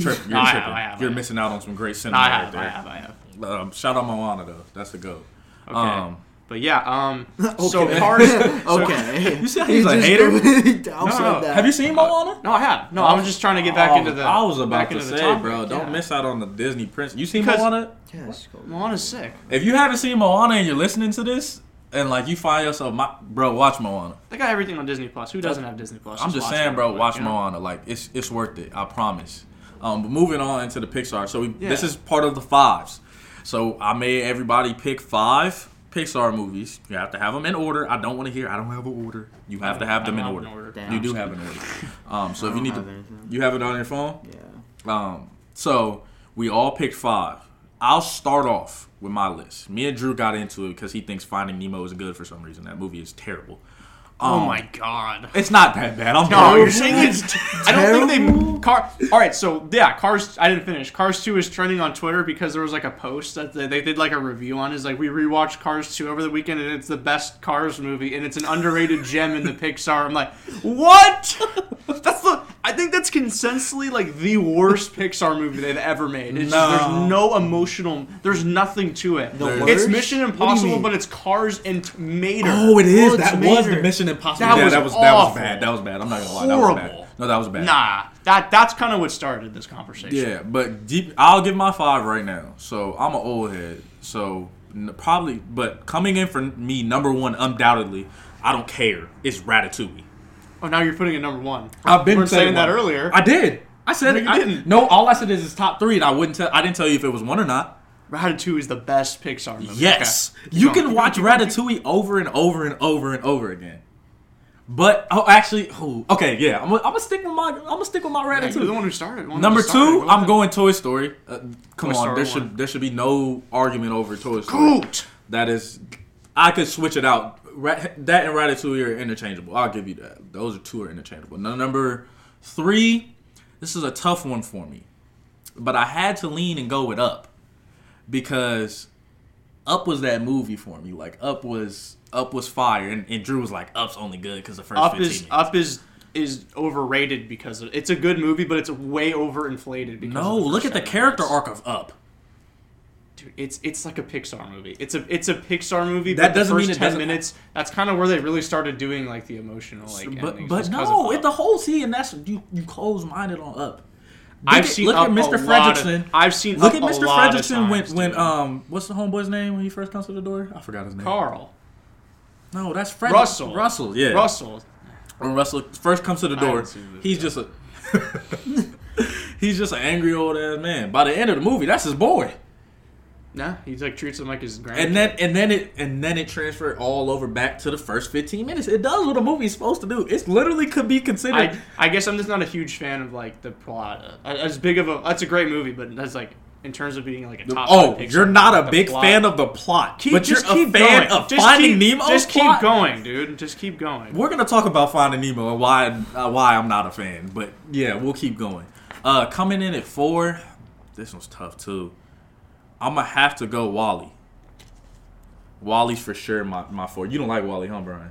[SPEAKER 1] Trip, [LAUGHS] you're
[SPEAKER 2] No, I have,
[SPEAKER 1] tripping.
[SPEAKER 2] I have,
[SPEAKER 1] you're missing out on some great cinema
[SPEAKER 2] Nah, I
[SPEAKER 1] right
[SPEAKER 2] have,
[SPEAKER 1] there.
[SPEAKER 2] I have, I have.
[SPEAKER 1] Um, shout out Moana though, that's the goat.
[SPEAKER 2] Okay.
[SPEAKER 1] Um,
[SPEAKER 2] But yeah, um, [LAUGHS] so
[SPEAKER 3] Okay.
[SPEAKER 2] cars. [LAUGHS]
[SPEAKER 3] okay. [LAUGHS]
[SPEAKER 1] You see how he's a
[SPEAKER 3] just
[SPEAKER 1] hater?
[SPEAKER 3] downplayed
[SPEAKER 2] no.
[SPEAKER 3] that.
[SPEAKER 1] have you seen Moana?
[SPEAKER 2] No, I have. No, I was just trying to get back
[SPEAKER 1] Oh,
[SPEAKER 2] into the.
[SPEAKER 1] I was about to say, bro, don't
[SPEAKER 2] yeah.
[SPEAKER 1] miss out on the Disney Prince. You seen
[SPEAKER 2] Because-
[SPEAKER 1] Moana?
[SPEAKER 3] Yes. go.
[SPEAKER 2] Moana's sick.
[SPEAKER 1] If you haven't seen Moana and you're listening to this, and like you find yourself, my, bro, watch Moana.
[SPEAKER 2] They got everything on Disney Plus. Who doesn't have Disney Plus?
[SPEAKER 1] I'm just
[SPEAKER 2] watch
[SPEAKER 1] saying,
[SPEAKER 2] it
[SPEAKER 1] bro,
[SPEAKER 2] real
[SPEAKER 1] watch
[SPEAKER 2] you know?
[SPEAKER 1] Moana. Like it's it's worth it. I promise. Um, but moving on into the Pixar. So we, this is part of the fives. So I made everybody pick five Pixar movies. You have to have them in order. I don't want to hear. I don't have an order. You have to have them in order.
[SPEAKER 2] order.
[SPEAKER 3] Damn.
[SPEAKER 1] You do have an order. [LAUGHS] Um, so if you need to, you have it on your phone.
[SPEAKER 3] Yeah.
[SPEAKER 1] Um, so we all picked five. I'll start off with my list. Me and Drew got into it because he thinks Finding Nemo is good for some reason. That movie is terrible.
[SPEAKER 2] Oh
[SPEAKER 1] Um,
[SPEAKER 2] my god.
[SPEAKER 1] It's not that bad. I'm
[SPEAKER 2] No, you're saying it's. [LAUGHS] I don't think they. Car. All right, so yeah, Cars. I didn't finish. Cars Two is trending on Twitter because there was like a post that they, they did like a review on. Is like we rewatched Cars Two over the weekend and it's the best Cars movie and it's an underrated gem in the Pixar. I'm like, what? [LAUGHS] That's the. I think that's consensually like the worst Pixar movie they've ever made. It's just,
[SPEAKER 1] No.
[SPEAKER 2] there's no emotional. There's nothing to it.
[SPEAKER 3] The
[SPEAKER 2] it's
[SPEAKER 3] worst?
[SPEAKER 2] Mission
[SPEAKER 3] What do you
[SPEAKER 2] Impossible, but it's Cars and Mater.
[SPEAKER 1] Oh, it is.
[SPEAKER 3] It's
[SPEAKER 1] that was the Mission Impossible.
[SPEAKER 2] That
[SPEAKER 1] yeah,
[SPEAKER 2] was
[SPEAKER 1] that was that was bad. That was bad. I'm not gonna lie. That was bad.
[SPEAKER 2] Horrible.
[SPEAKER 1] No, that was bad.
[SPEAKER 2] Nah, that that's kind of what started this conversation.
[SPEAKER 1] Yeah, but deep. I'll give my five right now. So I'm an old head. So probably, but coming in for me, number one, undoubtedly, I don't care. It's Ratatouille.
[SPEAKER 2] Oh, now you're putting it number one.
[SPEAKER 1] I've been
[SPEAKER 2] You saying that
[SPEAKER 1] one.
[SPEAKER 2] earlier.
[SPEAKER 1] I did. I said
[SPEAKER 2] No,
[SPEAKER 1] it.
[SPEAKER 2] you
[SPEAKER 1] I
[SPEAKER 2] didn't.
[SPEAKER 1] No, all I said is it's top three, and I wouldn't tell. I didn't tell you if it was one or not.
[SPEAKER 2] Ratatouille is the best Pixar movie.
[SPEAKER 1] Yes,
[SPEAKER 2] Okay.
[SPEAKER 1] You
[SPEAKER 2] going,
[SPEAKER 1] can watch
[SPEAKER 2] going, keep going.
[SPEAKER 1] Ratatouille over and over and over and over again. But oh, actually, oh, okay, yeah, I'm, gonna- stick with my. I'm gonna stick with my
[SPEAKER 2] Yeah, you're the
[SPEAKER 1] Ratatouille.
[SPEAKER 2] one who started. one
[SPEAKER 1] Number
[SPEAKER 2] started.
[SPEAKER 1] two, I'm going Toy Story. Uh, come
[SPEAKER 2] Toy
[SPEAKER 1] on,
[SPEAKER 2] Story
[SPEAKER 1] there
[SPEAKER 2] one.
[SPEAKER 1] should there should be no argument over Toy Story.
[SPEAKER 2] Goat.
[SPEAKER 1] That is, I could switch it out. Ra- that and Ratatouille are interchangeable. I'll give you that. Those are two are interchangeable. Now, number three, this is a tough one for me, but I had to lean and go with Up because Up was that movie for me. Like Up was Up was fire, and, and Drew was like, Up's only good because the first
[SPEAKER 2] Up
[SPEAKER 1] 15
[SPEAKER 2] is
[SPEAKER 1] minutes.
[SPEAKER 2] Up is is overrated because of, it's a good movie, but it's way overinflated. Because
[SPEAKER 1] No, look at the character
[SPEAKER 2] minutes.
[SPEAKER 1] arc of Up.
[SPEAKER 2] Dude, it's it's like a Pixar movie. It's a it's a Pixar movie.
[SPEAKER 1] That
[SPEAKER 2] but the
[SPEAKER 1] doesn't
[SPEAKER 2] first
[SPEAKER 1] mean it
[SPEAKER 2] ten
[SPEAKER 1] doesn't-
[SPEAKER 2] minutes. That's kind of where they really started doing like the emotional like.
[SPEAKER 1] but but no, it the whole scene. That's you you close minded on Up. Look
[SPEAKER 2] I've
[SPEAKER 1] at-
[SPEAKER 2] seen
[SPEAKER 1] look at Mr.
[SPEAKER 2] of-
[SPEAKER 1] Fredricksen.
[SPEAKER 2] I've seen
[SPEAKER 1] Look at Mr. Fredricksen when
[SPEAKER 2] times,
[SPEAKER 1] when um what's the homeboy's name when he first comes to the door? I forgot his name.
[SPEAKER 2] Carl
[SPEAKER 1] No, that's Fred
[SPEAKER 2] Russell
[SPEAKER 1] Russell, yeah.
[SPEAKER 2] Russell.
[SPEAKER 1] When Russell first comes to the door,
[SPEAKER 2] haven't seen this,
[SPEAKER 1] he's just a [LAUGHS] he's just an angry old ass man. By the end of the movie, that's his boy.
[SPEAKER 2] Nah, he like treats him like his grand.
[SPEAKER 1] And then and then it and then it transferred all over back to the first 15 minutes. It does what a movie's supposed to do. It literally could be considered
[SPEAKER 2] I, I guess I'm just not a huge fan of like the plot. Uh, As big of a that's a great movie, but that's like in terms of being like a top.
[SPEAKER 1] Oh,
[SPEAKER 2] five Pixar
[SPEAKER 1] you're not a
[SPEAKER 2] the
[SPEAKER 1] big
[SPEAKER 2] plot-
[SPEAKER 1] fan of the plot,
[SPEAKER 2] Keep,
[SPEAKER 1] but you're
[SPEAKER 2] just
[SPEAKER 1] a
[SPEAKER 2] keep
[SPEAKER 1] fan
[SPEAKER 2] going.
[SPEAKER 1] of
[SPEAKER 2] just
[SPEAKER 1] Finding
[SPEAKER 2] keep,
[SPEAKER 1] Nemo.
[SPEAKER 2] Just
[SPEAKER 1] plot?
[SPEAKER 2] keep going, dude. Just keep going.
[SPEAKER 1] We're gonna talk about Finding Nemo and why uh, why I'm not a fan, but yeah, we'll keep going. Uh, coming in at four, this one's tough too. I'm gonna have to go WALL-E. WALL-E's for sure my, my four. You don't like WALL-E, huh, Brian?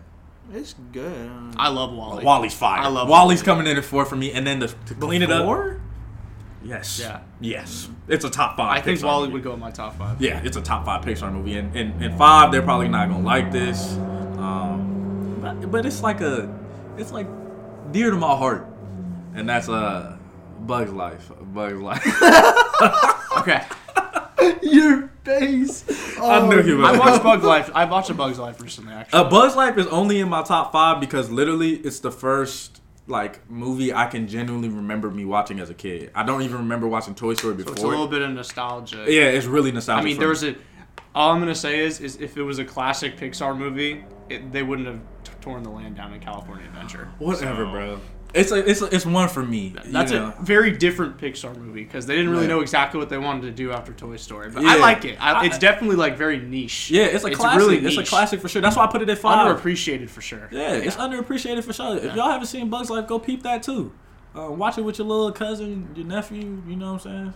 [SPEAKER 3] It's good.
[SPEAKER 2] I love WALL-E.
[SPEAKER 1] WALL-E's fire.
[SPEAKER 2] I love
[SPEAKER 1] WALL-E's
[SPEAKER 2] WALL-E.
[SPEAKER 1] coming in at four for me, and then to, to clean it up.
[SPEAKER 3] Four?
[SPEAKER 1] Yes.
[SPEAKER 2] Yeah.
[SPEAKER 1] Yes. It's a top five.
[SPEAKER 2] I think
[SPEAKER 1] Pixar
[SPEAKER 2] WALL-E
[SPEAKER 1] movie.
[SPEAKER 2] would go in my top five.
[SPEAKER 1] Yeah, it's a top five Pixar movie, and and, and five they're probably not gonna like this. Um, but, but it's like a, it's like dear to my heart, and that's uh, Bug's Life. Bug's Life. [LAUGHS]
[SPEAKER 2] Okay. [LAUGHS]
[SPEAKER 3] Your face.
[SPEAKER 1] I knew he was.
[SPEAKER 2] I watched [LAUGHS] Bug's Life. I watched a Bug's Life recently, actually.
[SPEAKER 1] A Bug's Life is only in my top five because literally it's the first like movie I can genuinely remember me watching as a kid. I don't even remember watching Toy Story before.
[SPEAKER 2] it's a little bit of nostalgia.
[SPEAKER 1] yeah, it's really nostalgic.
[SPEAKER 2] I mean, there was a. All I'm gonna say is, is if it was a classic Pixar movie, it, they wouldn't have t- torn the land down in California Adventure.
[SPEAKER 1] Whatever,
[SPEAKER 2] So,
[SPEAKER 1] bro. It's a, it's a, it's one for me.
[SPEAKER 2] That's
[SPEAKER 1] know.
[SPEAKER 2] a very different Pixar movie because they didn't really
[SPEAKER 1] Right.
[SPEAKER 2] know exactly what they wanted to do after Toy Story. But
[SPEAKER 1] Yeah.
[SPEAKER 2] I like it. I,
[SPEAKER 1] I-
[SPEAKER 2] it's definitely like very niche.
[SPEAKER 1] yeah, it's a classic.
[SPEAKER 2] Really
[SPEAKER 1] it's a classic for sure. That's why I put it at five.
[SPEAKER 2] Underappreciated for sure.
[SPEAKER 1] Yeah, it's underappreciated for sure. If y'all haven't seen Bugs Life, go peep that too. Uh, watch it with your little cousin, your nephew. You know what I'm saying?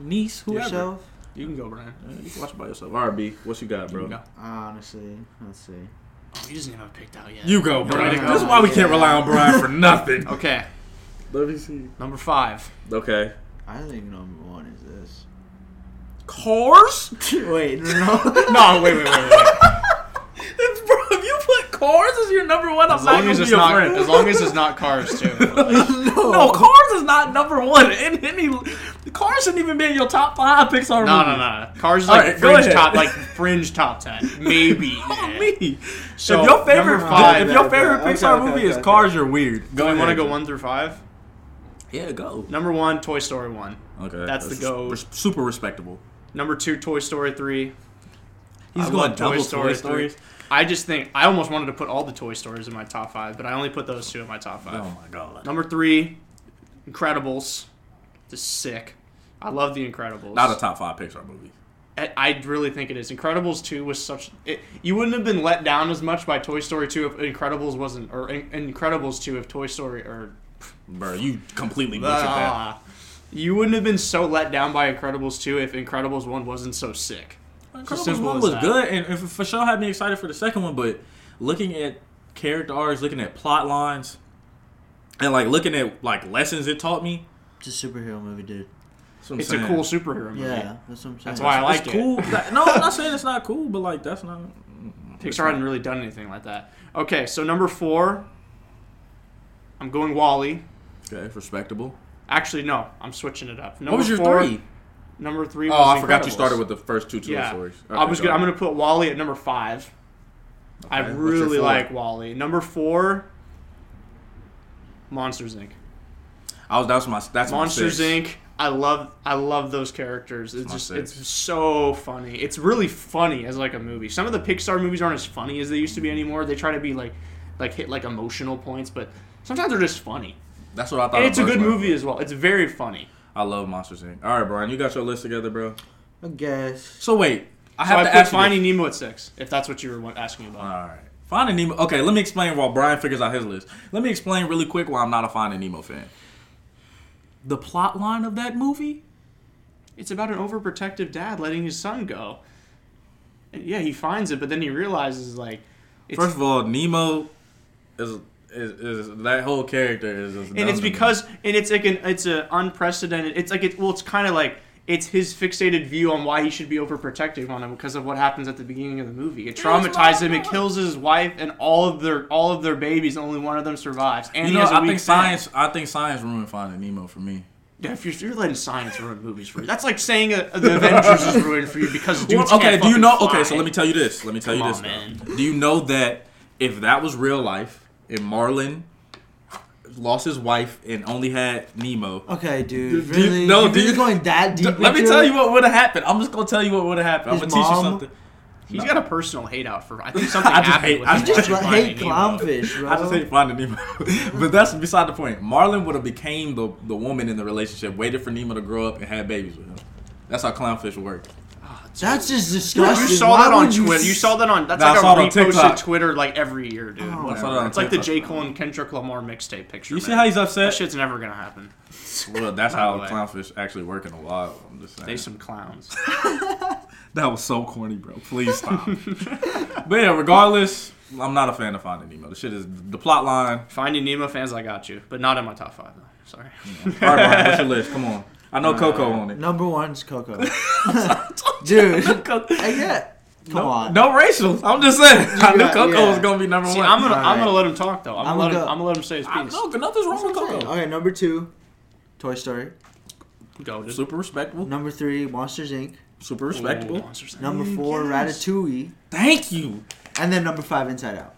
[SPEAKER 1] Niece, whoever.
[SPEAKER 3] Yourself?
[SPEAKER 2] You can go, Brian.
[SPEAKER 1] Yeah, you can watch it by yourself. RB, what you got, bro?
[SPEAKER 2] You go.
[SPEAKER 3] Honestly, let's see.
[SPEAKER 2] Oh, he doesn't even have it picked out yet.
[SPEAKER 1] You go,
[SPEAKER 2] Brian.
[SPEAKER 1] Brian.
[SPEAKER 3] go.
[SPEAKER 1] This is why we can't rely on Brian for [LAUGHS] nothing.
[SPEAKER 2] Okay,
[SPEAKER 1] Let me see.
[SPEAKER 2] number five.
[SPEAKER 1] Okay.
[SPEAKER 3] I think number one is this.
[SPEAKER 1] Cars? [LAUGHS]
[SPEAKER 3] Wait, no, no. [LAUGHS]
[SPEAKER 2] No, wait, wait, wait, wait.
[SPEAKER 1] If, bro, if you put Cars as your number one, I'm
[SPEAKER 2] As
[SPEAKER 1] not
[SPEAKER 2] long
[SPEAKER 1] gonna
[SPEAKER 2] as
[SPEAKER 1] be
[SPEAKER 2] it's
[SPEAKER 1] your
[SPEAKER 2] not,
[SPEAKER 1] friend.
[SPEAKER 2] as long as it's not Cars Two.
[SPEAKER 1] no, Cars is not number one. In any, Cars shouldn't even be in your top five Pixar
[SPEAKER 2] No,
[SPEAKER 1] movies.
[SPEAKER 2] no, no. Cars is like
[SPEAKER 1] right,
[SPEAKER 2] fringe top, like fringe top ten, [LAUGHS] maybe.
[SPEAKER 1] Oh, me.
[SPEAKER 2] So,
[SPEAKER 1] if your favorite,
[SPEAKER 2] five-
[SPEAKER 1] if your favorite
[SPEAKER 3] okay,
[SPEAKER 1] Pixar
[SPEAKER 3] okay,
[SPEAKER 1] movie
[SPEAKER 3] okay,
[SPEAKER 1] is
[SPEAKER 3] okay.
[SPEAKER 1] Cars, you're weird.
[SPEAKER 2] Go. we want to go one through five?
[SPEAKER 1] Yeah, go.
[SPEAKER 2] Number one, Toy Story one.
[SPEAKER 1] Okay,
[SPEAKER 2] That's the go.
[SPEAKER 1] res- super respectable.
[SPEAKER 2] Number two, Toy Story three.
[SPEAKER 1] He's
[SPEAKER 2] I
[SPEAKER 1] going double
[SPEAKER 2] Toy Story
[SPEAKER 1] Toy Stories.
[SPEAKER 2] I just think I almost wanted to put all the Toy Stories in my top five, but I only put those two in my top five.
[SPEAKER 1] Oh my god.
[SPEAKER 2] Number three, Incredibles. Just sick. I love the Incredibles.
[SPEAKER 1] Not a top five Pixar movie.
[SPEAKER 2] I, I really think it is. Incredibles 2 was such. It, you wouldn't have been let down as much by Toy Story 2 if Incredibles wasn't. Or In, Incredibles 2 if Toy Story. Or.
[SPEAKER 1] Bro, you completely butchered that.
[SPEAKER 2] Ah. you wouldn't have been so let down by Incredibles 2 if Incredibles 1 wasn't so sick.
[SPEAKER 1] Incredibles one was good, and and for sure had me excited for the second one. But looking at character arcs, looking at plot lines, and like looking at like lessons it taught me.
[SPEAKER 3] It's a superhero movie, dude.
[SPEAKER 1] That's what I'm
[SPEAKER 2] It's
[SPEAKER 1] saying.
[SPEAKER 2] a cool superhero movie.
[SPEAKER 3] Yeah, that's what I'm saying.
[SPEAKER 2] That's why I like
[SPEAKER 1] it's
[SPEAKER 2] it.
[SPEAKER 1] cool. That- no, I'm not saying it's not cool, but like that's not. [LAUGHS]
[SPEAKER 2] Pixar hadn't really done anything like that. Okay, so number four, I'm going WALL-E.
[SPEAKER 1] Okay, respectable.
[SPEAKER 2] Actually, no, I'm switching it up. Number
[SPEAKER 1] what was your
[SPEAKER 2] four,
[SPEAKER 1] three?
[SPEAKER 2] Number three.
[SPEAKER 1] Oh,
[SPEAKER 2] was
[SPEAKER 1] I forgot you started with the first two Toy
[SPEAKER 2] yeah.
[SPEAKER 1] Stories.
[SPEAKER 2] I was
[SPEAKER 1] Okay,
[SPEAKER 2] gonna, I'm gonna put WALL-E at number five. I
[SPEAKER 1] Okay, what's your
[SPEAKER 2] really like WALL-E. Number four, Monsters Inc.
[SPEAKER 1] I was that's my that's
[SPEAKER 2] Monsters
[SPEAKER 1] my.
[SPEAKER 2] Inc. I love I love those characters. It's
[SPEAKER 1] my
[SPEAKER 2] just
[SPEAKER 1] six.
[SPEAKER 2] it's so funny. It's really funny as like a movie. Some of the Pixar movies aren't as funny as they used to be mm. anymore. They try to be like like hit like emotional points, but sometimes they're just funny.
[SPEAKER 1] That's what I thought.
[SPEAKER 2] And it's a good
[SPEAKER 1] Life.
[SPEAKER 2] movie as well. It's very funny.
[SPEAKER 1] I love Monsters Inc. All right, Brian, you got your list together, bro.
[SPEAKER 3] I guess.
[SPEAKER 1] So wait, I
[SPEAKER 2] So
[SPEAKER 1] have
[SPEAKER 2] I
[SPEAKER 1] to
[SPEAKER 2] put
[SPEAKER 1] ask you.
[SPEAKER 2] Finding Nemo at six, if that's what you were wa- asking about.
[SPEAKER 1] All right, Finding Nemo. Okay, let me explain while Brian figures out his list. Let me explain really quick why I'm not a Finding Nemo fan. The plot line of that movie.
[SPEAKER 2] It's about an overprotective dad letting his son go. And yeah, he finds it, but then he realizes like, it's,
[SPEAKER 1] First of all, Nemo is is, is that whole character is.
[SPEAKER 2] and it's
[SPEAKER 1] dumb to me.
[SPEAKER 2] because and it's like an it's a unprecedented. It's like it well, it's kind of like it's his fixated view on why he should be overprotective on him because of what happens at the beginning of the movie. It traumatizes him. It kills his wife and all of their all of their babies. Only one of them survives. And
[SPEAKER 1] you
[SPEAKER 2] he
[SPEAKER 1] know,
[SPEAKER 2] has a
[SPEAKER 1] I
[SPEAKER 2] weak
[SPEAKER 1] think
[SPEAKER 2] fan.
[SPEAKER 1] science. I think science ruined Finding Nemo for me.
[SPEAKER 2] Yeah, if you're, you're letting science ruin movies for you, that's like saying uh the Avengers is ruined for you because dudes
[SPEAKER 1] Well, okay,
[SPEAKER 2] can't
[SPEAKER 1] do you know?
[SPEAKER 2] fly.
[SPEAKER 1] Okay, so let me tell you this. Let me tell you this.
[SPEAKER 2] on, man.
[SPEAKER 1] Do you know that if that was real life, if Marlin lost his wife and only had Nemo,
[SPEAKER 3] Okay, dude.
[SPEAKER 1] Do you-
[SPEAKER 3] Really?
[SPEAKER 1] no,
[SPEAKER 3] You're
[SPEAKER 1] do
[SPEAKER 3] really
[SPEAKER 1] you-
[SPEAKER 3] going that deep?
[SPEAKER 1] let me
[SPEAKER 3] into
[SPEAKER 1] tell you what would have happened. I'm just gonna tell you what would have happened. I'm gonna teach you something.
[SPEAKER 2] He's got a personal hate out for. I think [LAUGHS] something
[SPEAKER 1] I just
[SPEAKER 2] happened
[SPEAKER 1] hate-
[SPEAKER 2] with
[SPEAKER 1] I
[SPEAKER 2] him
[SPEAKER 1] just
[SPEAKER 3] Just hate clownfish, bro.
[SPEAKER 1] I just hate Finding Nemo, [LAUGHS] but that's beside the point. Marlin would have became the the woman in the relationship, waited for Nemo to grow up and had babies with him. That's how clownfish work.
[SPEAKER 3] That's just
[SPEAKER 2] Dude,
[SPEAKER 3] disgusting.
[SPEAKER 2] you saw
[SPEAKER 3] Why
[SPEAKER 2] that on
[SPEAKER 3] would you
[SPEAKER 2] Twitter. You saw that on. That's
[SPEAKER 1] Nah,
[SPEAKER 2] like
[SPEAKER 1] saw it
[SPEAKER 2] a
[SPEAKER 1] on
[SPEAKER 2] reposted Twitter like every year, dude.
[SPEAKER 3] Oh,
[SPEAKER 1] I saw
[SPEAKER 2] it's like the
[SPEAKER 1] TikTok.
[SPEAKER 2] J Cole and Kendrick Lamar mixtape picture.
[SPEAKER 1] You see how he's
[SPEAKER 2] That
[SPEAKER 1] upset?
[SPEAKER 2] shit's never gonna happen.
[SPEAKER 1] Well, that's how clownfish actually work in the wild. I'm just saying.
[SPEAKER 2] They some clowns. [LAUGHS]
[SPEAKER 1] That was so corny, bro. Please stop. but yeah, regardless, I'm not a fan of Finding Nemo. The shit is the plot line.
[SPEAKER 2] Finding Nemo fans, I got you, but not in my top five though. Sorry.
[SPEAKER 1] All right, Brian, what's your list? Come on. I know Coco uh, on it.
[SPEAKER 3] Number one's Coco. [LAUGHS] Dude,
[SPEAKER 1] Co-
[SPEAKER 3] I get. Come
[SPEAKER 1] no,
[SPEAKER 3] on.
[SPEAKER 1] no racial. I'm just saying. I knew
[SPEAKER 3] got-
[SPEAKER 1] Coco
[SPEAKER 3] yeah.
[SPEAKER 1] was gonna be number
[SPEAKER 2] See,
[SPEAKER 1] one.
[SPEAKER 2] I'm gonna I'm
[SPEAKER 3] Alright.
[SPEAKER 2] gonna let him talk though. I'm,
[SPEAKER 3] I'm
[SPEAKER 2] gonna let him,
[SPEAKER 3] go-
[SPEAKER 2] I'm gonna let him say his
[SPEAKER 1] I
[SPEAKER 2] piece.
[SPEAKER 1] know, nothing's wrong with Coco.
[SPEAKER 3] Okay, number two, Toy Story.
[SPEAKER 2] Go, dude.
[SPEAKER 1] Super respectable.
[SPEAKER 3] Number three, Monsters Inc.
[SPEAKER 1] Super
[SPEAKER 2] Ooh,
[SPEAKER 1] respectable.
[SPEAKER 2] Monsters.
[SPEAKER 3] Number four,
[SPEAKER 2] Yes.
[SPEAKER 3] Ratatouille.
[SPEAKER 1] Thank you.
[SPEAKER 3] And then number five, Inside Out.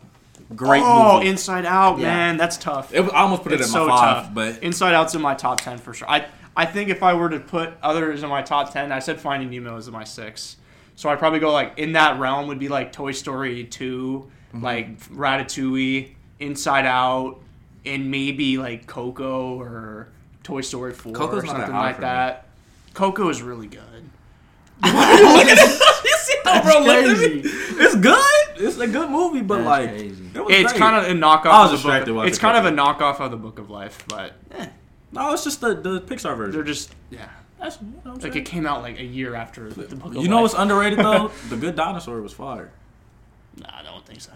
[SPEAKER 1] Great movie.
[SPEAKER 2] oh,
[SPEAKER 1] movie.
[SPEAKER 2] Inside Out,
[SPEAKER 3] Yeah.
[SPEAKER 2] man, that's tough.
[SPEAKER 1] It was, I almost put it
[SPEAKER 2] It's
[SPEAKER 1] in
[SPEAKER 2] so
[SPEAKER 1] my five,
[SPEAKER 2] tough.
[SPEAKER 1] but
[SPEAKER 2] Inside Out's in my top ten for sure. I I think if I were to put others in my top ten, I said Finding Nemo is in my six. So I'd probably go like in that realm would be like Toy Story 2
[SPEAKER 1] Mm-hmm.
[SPEAKER 2] like Ratatouille, Inside Out, and maybe like Coco or Toy Story Four
[SPEAKER 1] Coco's
[SPEAKER 2] or
[SPEAKER 1] not that
[SPEAKER 2] something like
[SPEAKER 1] for me.
[SPEAKER 2] that. Coco is really good. [LAUGHS] [LAUGHS]
[SPEAKER 1] you see how bro looked at me?
[SPEAKER 3] crazy.
[SPEAKER 1] It's good. It's a good movie, but
[SPEAKER 3] That's
[SPEAKER 1] like it was
[SPEAKER 2] It's kind of a knockoff. Of the book.
[SPEAKER 1] watching
[SPEAKER 2] It's kind of a knockoff of the Book of Life, but eh,
[SPEAKER 1] no, it's just the the Pixar version.
[SPEAKER 2] they're just yeah.
[SPEAKER 1] That's, you know what I'm
[SPEAKER 2] Like
[SPEAKER 1] saying?
[SPEAKER 2] it came out like a year after the Book of
[SPEAKER 1] You know what's underrated [LAUGHS] though? the Good Dinosaur was fire.
[SPEAKER 2] Nah, I don't think so.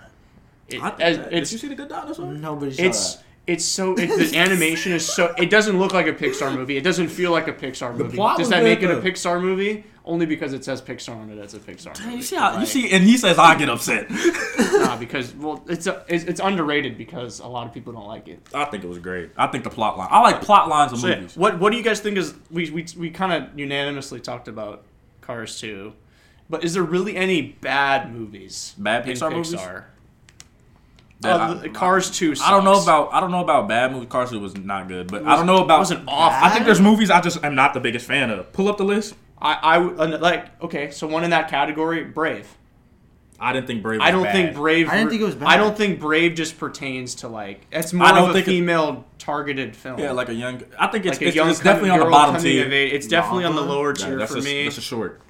[SPEAKER 2] It,
[SPEAKER 1] I think
[SPEAKER 2] as-
[SPEAKER 1] that- Did you see the Good Dinosaur?
[SPEAKER 3] Nobody saw
[SPEAKER 2] it's
[SPEAKER 3] that.
[SPEAKER 2] It's so it, the [LAUGHS] animation is so it doesn't look like a Pixar movie. It doesn't feel like a Pixar movie.
[SPEAKER 1] plot
[SPEAKER 2] Does that make it a Pixar movie? Only because it says Pixar on it as a Pixar movie.
[SPEAKER 1] You see how you see, and he says I get upset. [LAUGHS]
[SPEAKER 2] nah, [LAUGHS] because well, it's a, it's, it's underrated because a lot of people don't like it.
[SPEAKER 1] I think it was great. I think the plot line. I like plot lines of
[SPEAKER 2] So, yeah,
[SPEAKER 1] movies.
[SPEAKER 2] what what do you guys think is we we we kind of unanimously talked about Cars 2. But is there really any bad movies?
[SPEAKER 1] Bad
[SPEAKER 2] in
[SPEAKER 1] Pixar movies?
[SPEAKER 2] Pixar?
[SPEAKER 1] That
[SPEAKER 2] Uh,
[SPEAKER 1] I-
[SPEAKER 2] Cars 2
[SPEAKER 1] I don't know about I don't know about bad movies. Cars two was not good, but I don't know about.
[SPEAKER 2] wasn't awful.
[SPEAKER 1] I think there's movies I just am not the biggest fan of. Pull up the list.
[SPEAKER 2] I I would- uh, like okay, so one in that category, Brave.
[SPEAKER 1] I didn't think Brave. Was
[SPEAKER 2] I don't
[SPEAKER 1] bad.
[SPEAKER 2] think Brave.
[SPEAKER 3] I didn't think it was bad.
[SPEAKER 2] I don't think Brave just pertains to like it's more
[SPEAKER 1] I don't
[SPEAKER 2] of a
[SPEAKER 1] think it-
[SPEAKER 2] female targeted film.
[SPEAKER 1] Yeah, like a young. I think it's,
[SPEAKER 2] like a
[SPEAKER 1] it's,
[SPEAKER 2] young
[SPEAKER 1] it's definitely on the
[SPEAKER 2] girl
[SPEAKER 1] bottom tier.
[SPEAKER 2] of. It's definitely on the
[SPEAKER 3] Mama?
[SPEAKER 2] lower
[SPEAKER 1] Yeah,
[SPEAKER 2] tier
[SPEAKER 1] that's
[SPEAKER 2] for
[SPEAKER 1] a,
[SPEAKER 2] me.
[SPEAKER 1] That's a short.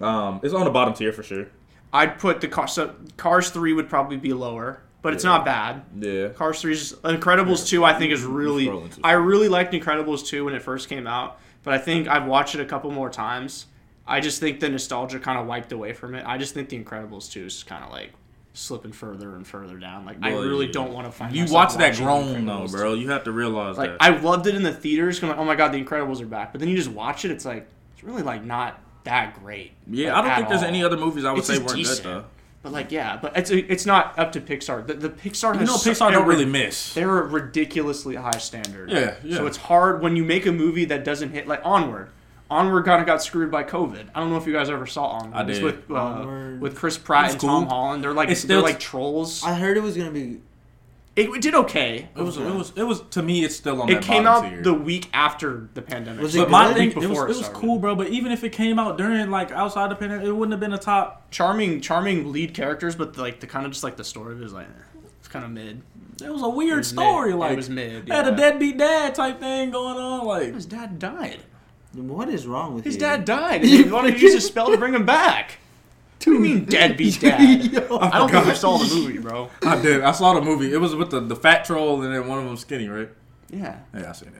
[SPEAKER 1] Um, it's on the bottom tier for sure.
[SPEAKER 2] I'd put the car. So Cars three would probably be lower, but it's
[SPEAKER 1] Yeah.
[SPEAKER 2] not bad.
[SPEAKER 1] Yeah.
[SPEAKER 2] Cars three is Incredibles two. I think is really. I really liked Incredibles two when it first came out, but I think I've watched it a couple more times. I just think the nostalgia kind of wiped away from it. I just think the Incredibles two is kind of like slipping further and further down. Like I really
[SPEAKER 1] yeah.
[SPEAKER 2] don't want to find.
[SPEAKER 1] You watch that grown though, bro. You have to realize
[SPEAKER 2] Like
[SPEAKER 1] that.
[SPEAKER 2] I loved it in the theaters. I'm like, oh my god, the Incredibles are back. But then you just watch it, it's like it's really like not that great.
[SPEAKER 1] yeah,
[SPEAKER 2] like,
[SPEAKER 1] I don't think there's any other movies I would
[SPEAKER 2] It's
[SPEAKER 1] say weren't
[SPEAKER 2] decent.
[SPEAKER 1] good though.
[SPEAKER 2] But like, yeah, but it's it's not up to Pixar. The, the Pixar
[SPEAKER 1] You
[SPEAKER 2] has
[SPEAKER 1] know, Pixar don't really miss.
[SPEAKER 2] They're a ridiculously high standard.
[SPEAKER 1] Yeah, yeah.
[SPEAKER 2] So it's hard when you make a movie that doesn't hit like Onward. Onward kind of got screwed by COVID. I don't know if you guys ever saw Onward.
[SPEAKER 1] I
[SPEAKER 2] It's
[SPEAKER 1] did.
[SPEAKER 2] with uh,
[SPEAKER 3] Onward.
[SPEAKER 2] with Chris Pratt
[SPEAKER 1] It's
[SPEAKER 2] and Tom. Holland. They're like
[SPEAKER 1] It's
[SPEAKER 2] they're
[SPEAKER 1] still-
[SPEAKER 2] like trolls.
[SPEAKER 3] I heard it was gonna be.
[SPEAKER 2] It, it did okay.
[SPEAKER 1] It was, it was, it was. To me, it's still on
[SPEAKER 2] It
[SPEAKER 1] that
[SPEAKER 2] came out
[SPEAKER 1] tier.
[SPEAKER 2] the week after the pandemic.
[SPEAKER 3] Was it
[SPEAKER 1] But my
[SPEAKER 3] good?
[SPEAKER 1] thing,
[SPEAKER 2] week
[SPEAKER 1] it was,
[SPEAKER 2] before
[SPEAKER 1] it was cool, bro. But even if it came out during, like, outside the pandemic, it wouldn't have been a top.
[SPEAKER 2] charming, charming lead characters, but like the kind of just like the story of it is like it's kind of mid.
[SPEAKER 1] It was a weird
[SPEAKER 2] was
[SPEAKER 1] story.
[SPEAKER 2] mid. It was mid,
[SPEAKER 1] Had
[SPEAKER 2] yeah.
[SPEAKER 1] a deadbeat dad type thing going on. Like,
[SPEAKER 2] His dad died.
[SPEAKER 3] What is wrong with
[SPEAKER 2] His
[SPEAKER 3] you?
[SPEAKER 2] dad died. [LAUGHS] And he wanted to use a spell to bring him back. What do you mean deadbeat [LAUGHS] dad?
[SPEAKER 3] Yo.
[SPEAKER 2] I don't think you saw the movie, bro.
[SPEAKER 1] I did. I saw the movie. It was with the, the fat troll and then one of them skinny, right?
[SPEAKER 2] Yeah.
[SPEAKER 1] Yeah, I seen it.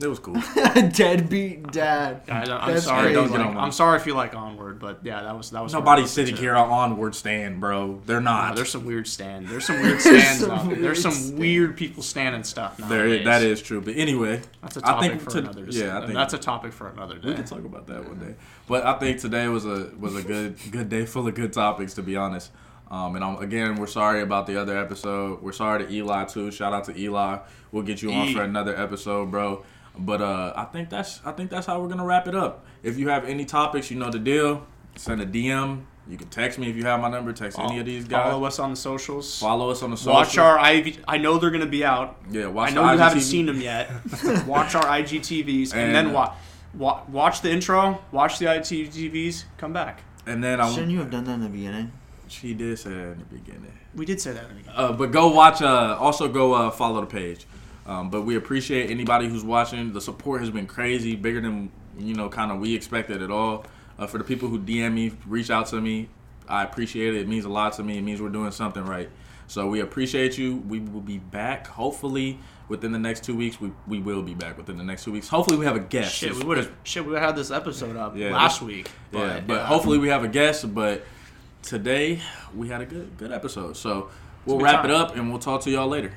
[SPEAKER 1] It was cool. [LAUGHS]
[SPEAKER 3] Deadbeat dad.
[SPEAKER 2] Guys, I'm
[SPEAKER 3] That's
[SPEAKER 2] sorry.
[SPEAKER 1] crazy.
[SPEAKER 2] if you
[SPEAKER 1] Don't get
[SPEAKER 2] like- I'm sorry if you like Onward, but yeah, that was that was.
[SPEAKER 1] Nobody's sitting here on onward stand, bro. They're
[SPEAKER 2] Nah,
[SPEAKER 1] not.
[SPEAKER 2] there's some weird stand. There's some [LAUGHS] weird stands
[SPEAKER 3] some
[SPEAKER 2] out there. There's
[SPEAKER 3] weird
[SPEAKER 2] some
[SPEAKER 3] stand.
[SPEAKER 2] weird people standing stuff now.
[SPEAKER 1] there, that is true. But anyway,
[SPEAKER 2] That's a
[SPEAKER 1] I
[SPEAKER 2] topic
[SPEAKER 1] think
[SPEAKER 2] for
[SPEAKER 1] to-
[SPEAKER 2] another.
[SPEAKER 1] yeah, I think-
[SPEAKER 2] that's a topic for another day.
[SPEAKER 1] we can talk about that one day. But I think today was a was a good good day full of good topics, to be honest. Um, and I'm, again, we're sorry about the other episode. We're sorry to Eli too. Shout out to Eli. We'll get you on
[SPEAKER 2] E.
[SPEAKER 1] for another episode, bro. But uh, I think that's I think that's how we're gonna wrap it up. If you have any topics, you know the deal. Send a DM. You can text me if you have my number. Text any of these guys.
[SPEAKER 2] Follow us on the socials.
[SPEAKER 1] Follow us on the social.
[SPEAKER 2] Watch our IV. I know they're gonna be out.
[SPEAKER 1] yeah. Watch
[SPEAKER 2] I know
[SPEAKER 1] the
[SPEAKER 2] you haven't seen them yet. [LAUGHS] watch our IGTVs and,
[SPEAKER 1] And,
[SPEAKER 2] then
[SPEAKER 1] uh,
[SPEAKER 2] watch. Wa- watch the intro. Watch the IGTVs. Come back.
[SPEAKER 1] And then I
[SPEAKER 3] Shouldn't you have done that in the beginning?
[SPEAKER 1] she did say that in the beginning.
[SPEAKER 2] We did say that in the beginning.
[SPEAKER 1] Uh, but go watch. Uh, also go uh, follow the page. Um, but we appreciate anybody who's watching. The support has been crazy, bigger than you know, kind of we expected at all. Uh, for the people who DM me, reach out to me. I appreciate it. It means a lot to me. It means we're doing something right. So we appreciate you. We will be back hopefully within the next two weeks. We, we will be back within the next two weeks. Hopefully we have a guest.
[SPEAKER 2] Shit, we would have. Shit, we would have this episode up
[SPEAKER 1] Yeah,
[SPEAKER 2] last
[SPEAKER 1] this-
[SPEAKER 2] week.
[SPEAKER 1] yeah,
[SPEAKER 2] But,
[SPEAKER 1] but
[SPEAKER 2] uh,
[SPEAKER 1] hopefully we have a guest. But today we had a good good episode. So we'll wrap it up and we'll talk to y'all later.